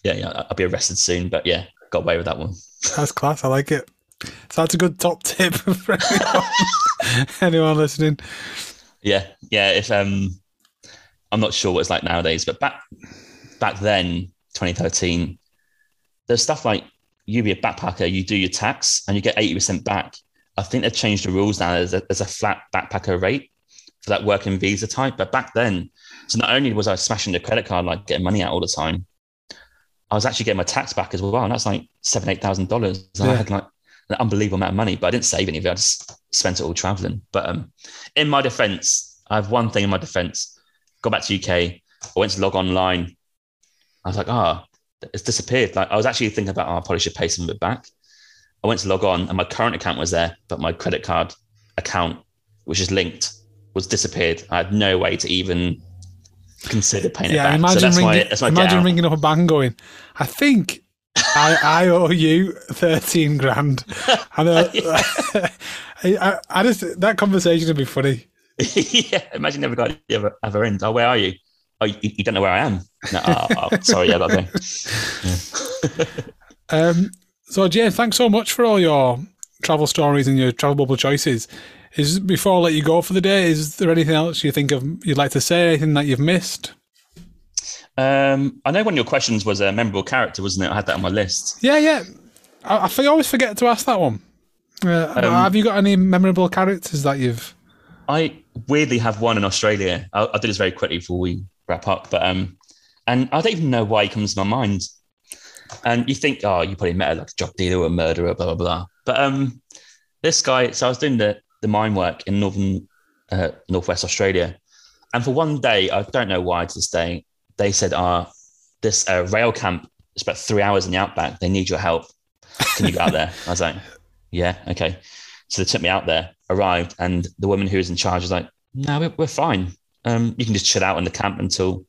yeah, yeah, I'll be arrested soon. But yeah, got away with that one. That's class. I like it. So that's a good top tip <laughs> for anyone, anyone listening. Yeah, yeah. If um, I'm not sure what it's like nowadays, but back back then, 2013, there's stuff like you be a backpacker, you do your tax, and you get 80% back. I think they've changed the rules now. There's a, there's a flat backpacker rate for that working visa type. But back then, so not only was I smashing the credit card, like getting money out all the time, I was actually getting my tax back as well. And that's like seven, eight thousand dollars. I had like an unbelievable amount of money, but I didn't save any of it. I just spent it all traveling. But um, in my defense, I have one thing in my defense. Got back to UK. I went to log online. I was like, ah, it's disappeared. Like I was actually thinking about, oh, I probably should pay some of it back. I went to log on and my current account was there, but my credit card account, which is linked, was disappeared. I had no way to even consider paying it Yeah, back. imagine so that's ringing, my that's my imagine ringing up a bank going, I think I, I owe you 13 grand. <laughs> And uh, <laughs> <laughs> I, I just, that conversation would be funny. yeah, imagine never got the other, other end. Oh, where are you? Oh, you, you don't know where I am. No, oh, oh, sorry, yeah, that to go. <laughs> Um, so, James, thanks so much for all your travel stories and your travel bubble choices. Is before I let you go for the day, is there anything else you think of you'd like to say? Anything that you've missed? Um, I know one of your questions was a memorable character, wasn't it? I had that on my list. Yeah, yeah. I always forget to ask that one. Uh, Um, have you got any memorable characters that you've? I weirdly have one in Australia. I'll, I'll do this very quickly before we wrap up. But um, And I don't even know why he comes to my mind. And you think, oh, you probably met a, like a drug dealer or a murderer, blah blah blah. But um, this guy. So I was doing the the mine work in northern uh, northwest Australia, and for one day, I don't know why to this day, they said, "Ah, this uh, rail camp is about three hours in the outback. They need your help. Can you go out there?" I was like, "Yeah, okay." So they took me out there. Arrived, and the woman who was in charge was like, "No, we're, we're fine. Um, you can just chill out in the camp until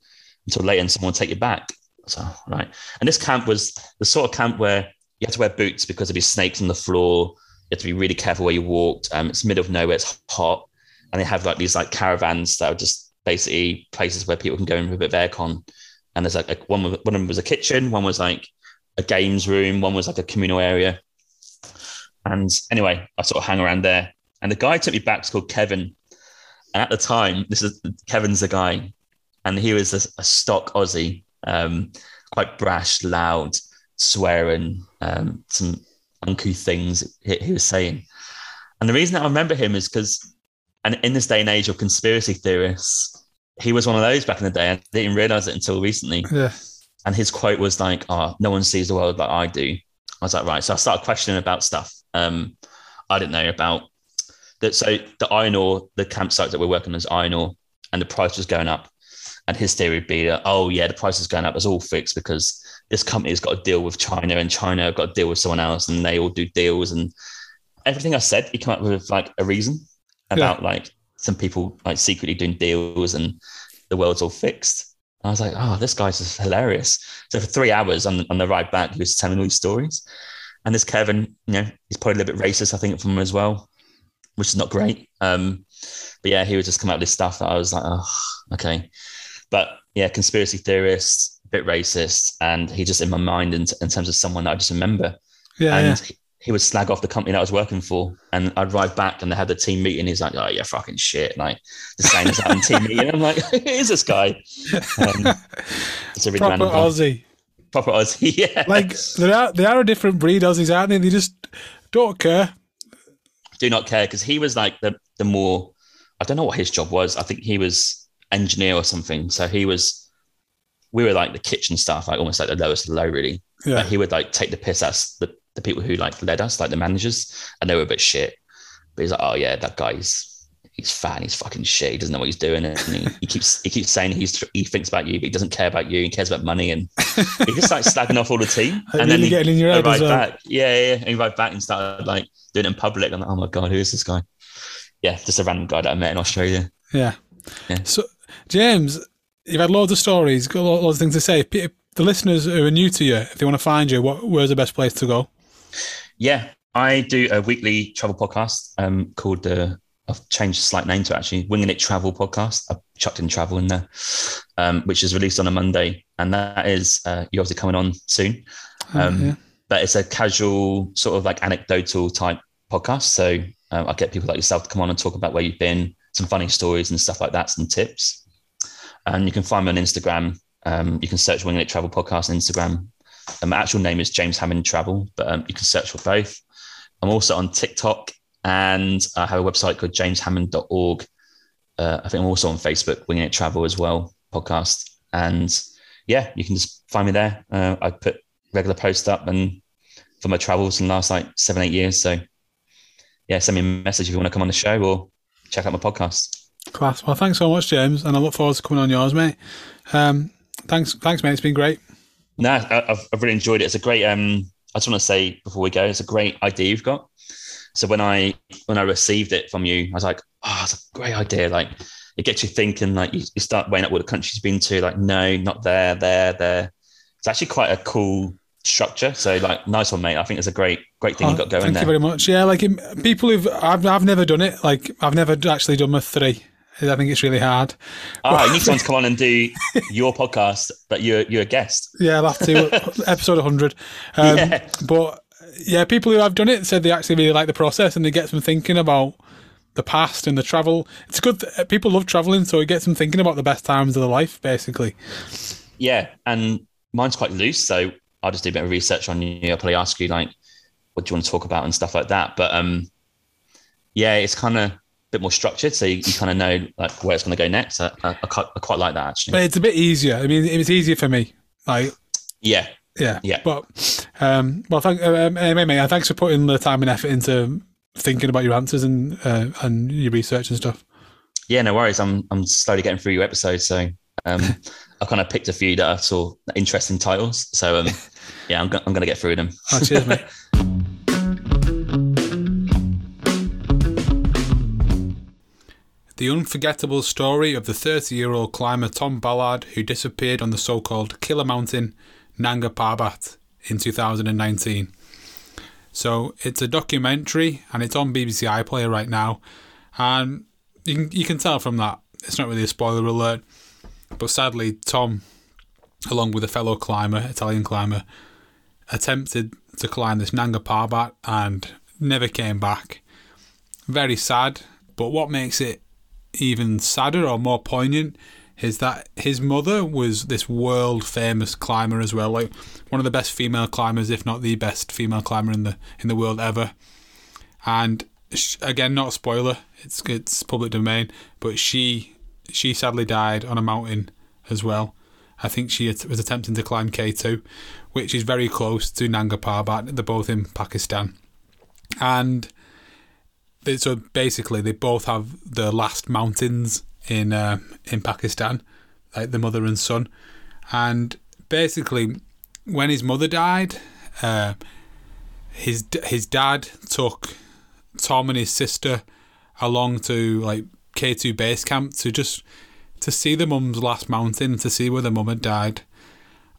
until later, and someone will take you back." So right, and this camp was the sort of camp where you had to wear boots because there'd be snakes on the floor. You had to be really careful where you walked. Um, it's middle of nowhere. It's hot, and they have like these like caravans that are just basically places where people can go in for a bit of aircon. And there's like a, one, one of them was a kitchen, one was like a games room, one was like a communal area. And anyway, I sort of hang around there. And the guy took me back. It's called Kevin. And at the time, this is Kevin's the guy, and he was a, a stock Aussie, um, quite brash, loud, swearing, um, some uncouth things he, he was saying. And the reason that I remember him is because and in this day and age of conspiracy theorists, he was one of those back in the day. I didn't realize it until recently. Yeah. And his quote was like, "Oh, no one sees the world like I do." I was like, right. So I started questioning about stuff. Um, I didn't know about that. So the iron ore, the campsite that we're working on is iron ore, and the price was going up. And his theory would be that, oh yeah, the price is going up. It's all fixed because this company's got to deal with China, and China got to deal with someone else, and they all do deals. And everything I said, he came up with like a reason about yeah. like some people like secretly doing deals and the world's all fixed. I was like, oh, this guy's just hilarious. So for three hours on, on the ride back, he was telling all these stories. And this Kevin, you know, he's probably a little bit racist, I think, from him as well, which is not great. Um, but yeah, he would just come out with this stuff that I was like, oh, okay. But yeah, conspiracy theorist, a bit racist, and he just in my mind in, in terms of someone that I just remember. Yeah. And yeah he would slag off the company that I was working for, and I'd ride back and they had the team meeting. He's like, "Oh, yeah, fucking shit!" Like the same as having team meeting. I'm like, <laughs> "Who is this guy?" Um, <laughs> it's a really proper Aussie. Proper Aussie, <laughs> yeah. Like they are, they are a different breed, Aussies, aren't they? They just don't care. Do not care because he was like the the more. I don't know what his job was. I think he was engineer or something. So he was. We were like the kitchen staff, like almost like the lowest low, really. Yeah. But he would like take the piss out the the people who like led us, like the managers, and they were a bit shit. But he's like, oh yeah, that guy's he's fat, he's fucking shit, he doesn't know what he's doing, and he, he keeps he keeps saying he's he thinks about you, but he doesn't care about you, he cares about money, and he just starts slagging off all the team, <laughs> and then he getting in your head right well. back, yeah, yeah, and he right back and started like doing it in public. I'm like, oh my god, who is this guy? Yeah, just a random guy that I met in Australia. Yeah. yeah. So James, you've had loads of stories, got loads of things to say. The listeners who are new to you, if they want to find you, what where's the best place to go? Yeah, I do a weekly travel podcast um, called the. I've changed a slight name to actually Winging It Travel podcast. I've chucked in travel in there, um, which is released on a Monday, and that is uh, you're obviously coming on soon. Oh, um, oh, yeah. But it's a casual sort of like anecdotal type podcast. So um, I get people like yourself to come on and talk about where you've been, some funny stories and stuff like that, some tips. And you can find me on Instagram. Um, you can search Winging It Travel Podcast on Instagram. Um, my actual name is James Hammond Travel, but um, you can search for both. I'm also on TikTok and I have a website called jameshammond.org. Uh, I think I'm also on Facebook, Winging It Travel as well, podcast. And yeah, you can just find me there. Uh, I put regular posts up and for my travels in the last like seven, eight years. So yeah, send me a message if you want to come on the show or check out my podcast. Class. Well, thanks so much, James, and I look forward to coming on yours, mate. Um, thanks, thanks, mate. It's been great. No, I've, I've really enjoyed it. It's a great. Um, I just want to say before we go, it's a great idea you've got. So when I when I received it from you, I was like, oh, it's a great idea. Like it gets you thinking. Like you, you start weighing up what the country's been to. Like no, not there, there, there. It's actually quite a cool structure. So like, nice one, mate. I think it's a great, great thing oh, you've got going thank there. Thank you very much. Yeah, like people who've I've I've never done it. Like I've never actually done my three. I think it's really hard. Ah, <laughs> you need someone to come on and do your podcast, but you're you're a guest. Yeah, I'll have to. <laughs> episode 100. Um, yeah. But yeah, people who have done it said they actually really like the process and they get them thinking about the past and the travel. It's good. Th- people love traveling, so it gets them thinking about the best times of their life, basically. Yeah, and mine's quite loose, so I'll just do a bit of research on you. I'll probably ask you like, what do you want to talk about and stuff like that. But um, yeah, it's kind of a bit more structured, so you, you kind of know like where it's going to go next. I, I, I, quite, I quite like that actually. But it's a bit easier. I mean, it was easier for me. Like, Yeah, yeah, Yeah. But um, well, thank um, anyway, mate. Thanks for putting the time and effort into thinking about your answers and uh, and your research and stuff. yeah, no worries. I'm I'm slowly getting through your episodes, so um, <laughs> I kind of picked a few that I saw interesting titles. So um, <laughs> yeah, I'm, go- I'm going to get through them. Oh, cheers, mate. <laughs> The unforgettable story of the 30 year old climber Tom Ballard who disappeared on the so called Killer Mountain Nanga Parbat in 2019. So it's a documentary and it's on BBC iPlayer right now. And you can, you can tell from that, it's not really a spoiler alert, but sadly, Tom, along with a fellow climber, Italian climber, attempted to climb this Nanga Parbat and never came back. Very sad, but what makes it even sadder or more poignant is that his mother was this world famous climber as well, like one of the best female climbers, if not the best female climber in the in the world ever. And sh- again, not a spoiler; it's it's public domain, but she she sadly died on a mountain as well. I think she was attempting to climb K2, which is very close to Nanga Parbat. They're both in Pakistan, and so basically they both have the last mountains in uh, in Pakistan, like the mother and son, and basically when his mother died, uh, his his dad took Tom and his sister along to like K two base camp to just to see the mum's last mountain to see where the mum had died,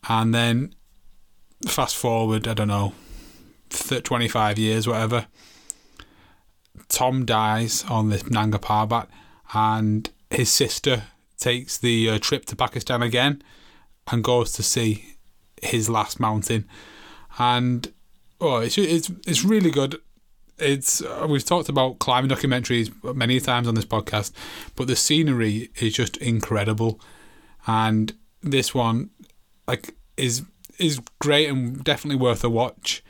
and then fast forward I don't know, twenty five years whatever. Tom dies on this Nanga Parbat, and his sister takes the uh, trip to Pakistan again and goes to see his last mountain. And oh, it's it's it's really good. It's uh, we've talked about climbing documentaries many times on this podcast, but the scenery is just incredible, and this one like is is great and definitely worth a watch.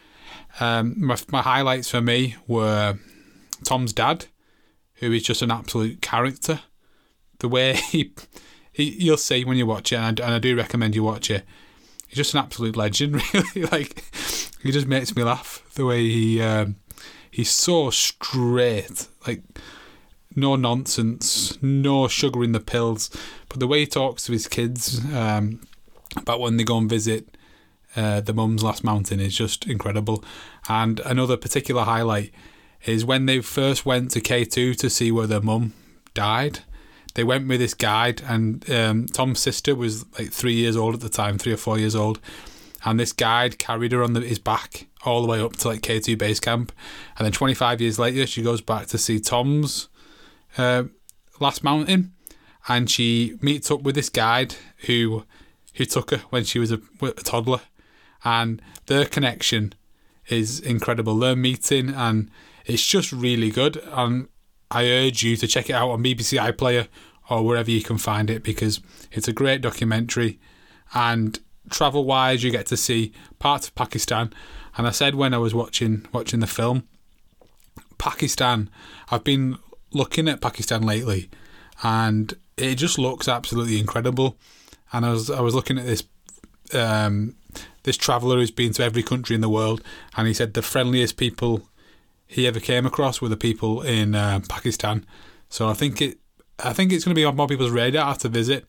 Um, my my highlights for me were Tom's dad, who is just an absolute character. The way <laughs> he, he you'll see when you watch it, and I, and I do recommend you watch it. He's just an absolute legend, <laughs> really. like he just makes me laugh the way he um, he's so straight, like no nonsense, no sugar in the pills. But the way he talks to his kids um, about when they go and visit uh, the mum's last mountain is just incredible. And another particular highlight is when they first went to K2 to see where their mum died. They went with this guide, and um, Tom's sister was like three years old at the time, three or four years old. And this guide carried her on the, his back all the way up to like K2 base camp. And then 25 years later, she goes back to see Tom's uh, last mountain, and she meets up with this guide who who took her when she was a, a toddler, and their connection is incredible. Their meeting and it's just really good, and I urge you to check it out on BBC iPlayer or wherever you can find it because it's a great documentary. And travel wise, you get to see parts of Pakistan. And I said when I was watching watching the film, Pakistan. I've been looking at Pakistan lately, and it just looks absolutely incredible. And I was I was looking at this um, this traveller who's been to every country in the world, and he said the friendliest people he ever came across were the people in uh, Pakistan. So I think it, I think it's going to be on more people's radar to visit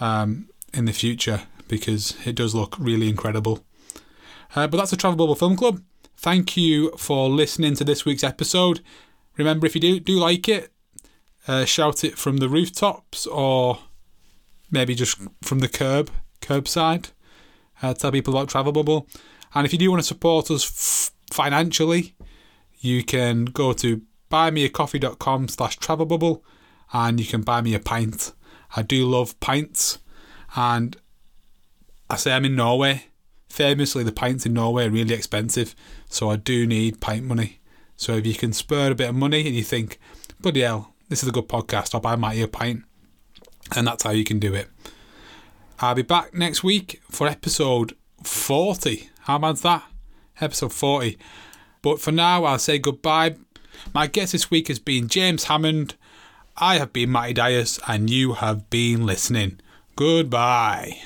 um, in the future because it does look really incredible. Uh, but that's the Travel Bubble Film Club. Thank you for listening to this week's episode. Remember, if you do do like it, uh, shout it from the rooftops or maybe just from the curb, curbside. Uh, tell people about Travel Bubble. And if you do want to support us f- financially, you can go to buymeacoffee.com slash travelbubble and you can buy me a pint. I do love pints and I say I'm in Norway. Famously, the pints in Norway are really expensive, so I do need pint money. So if you can spur a bit of money and you think, bloody hell, this is a good podcast, I'll buy Matty a pint, and that's how you can do it. I'll be back next week for episode 40. How bad's that? Episode 40. But for now, I'll say goodbye. My guest this week has been James Hammond, I have been Matty Dias, and you have been listening. Goodbye.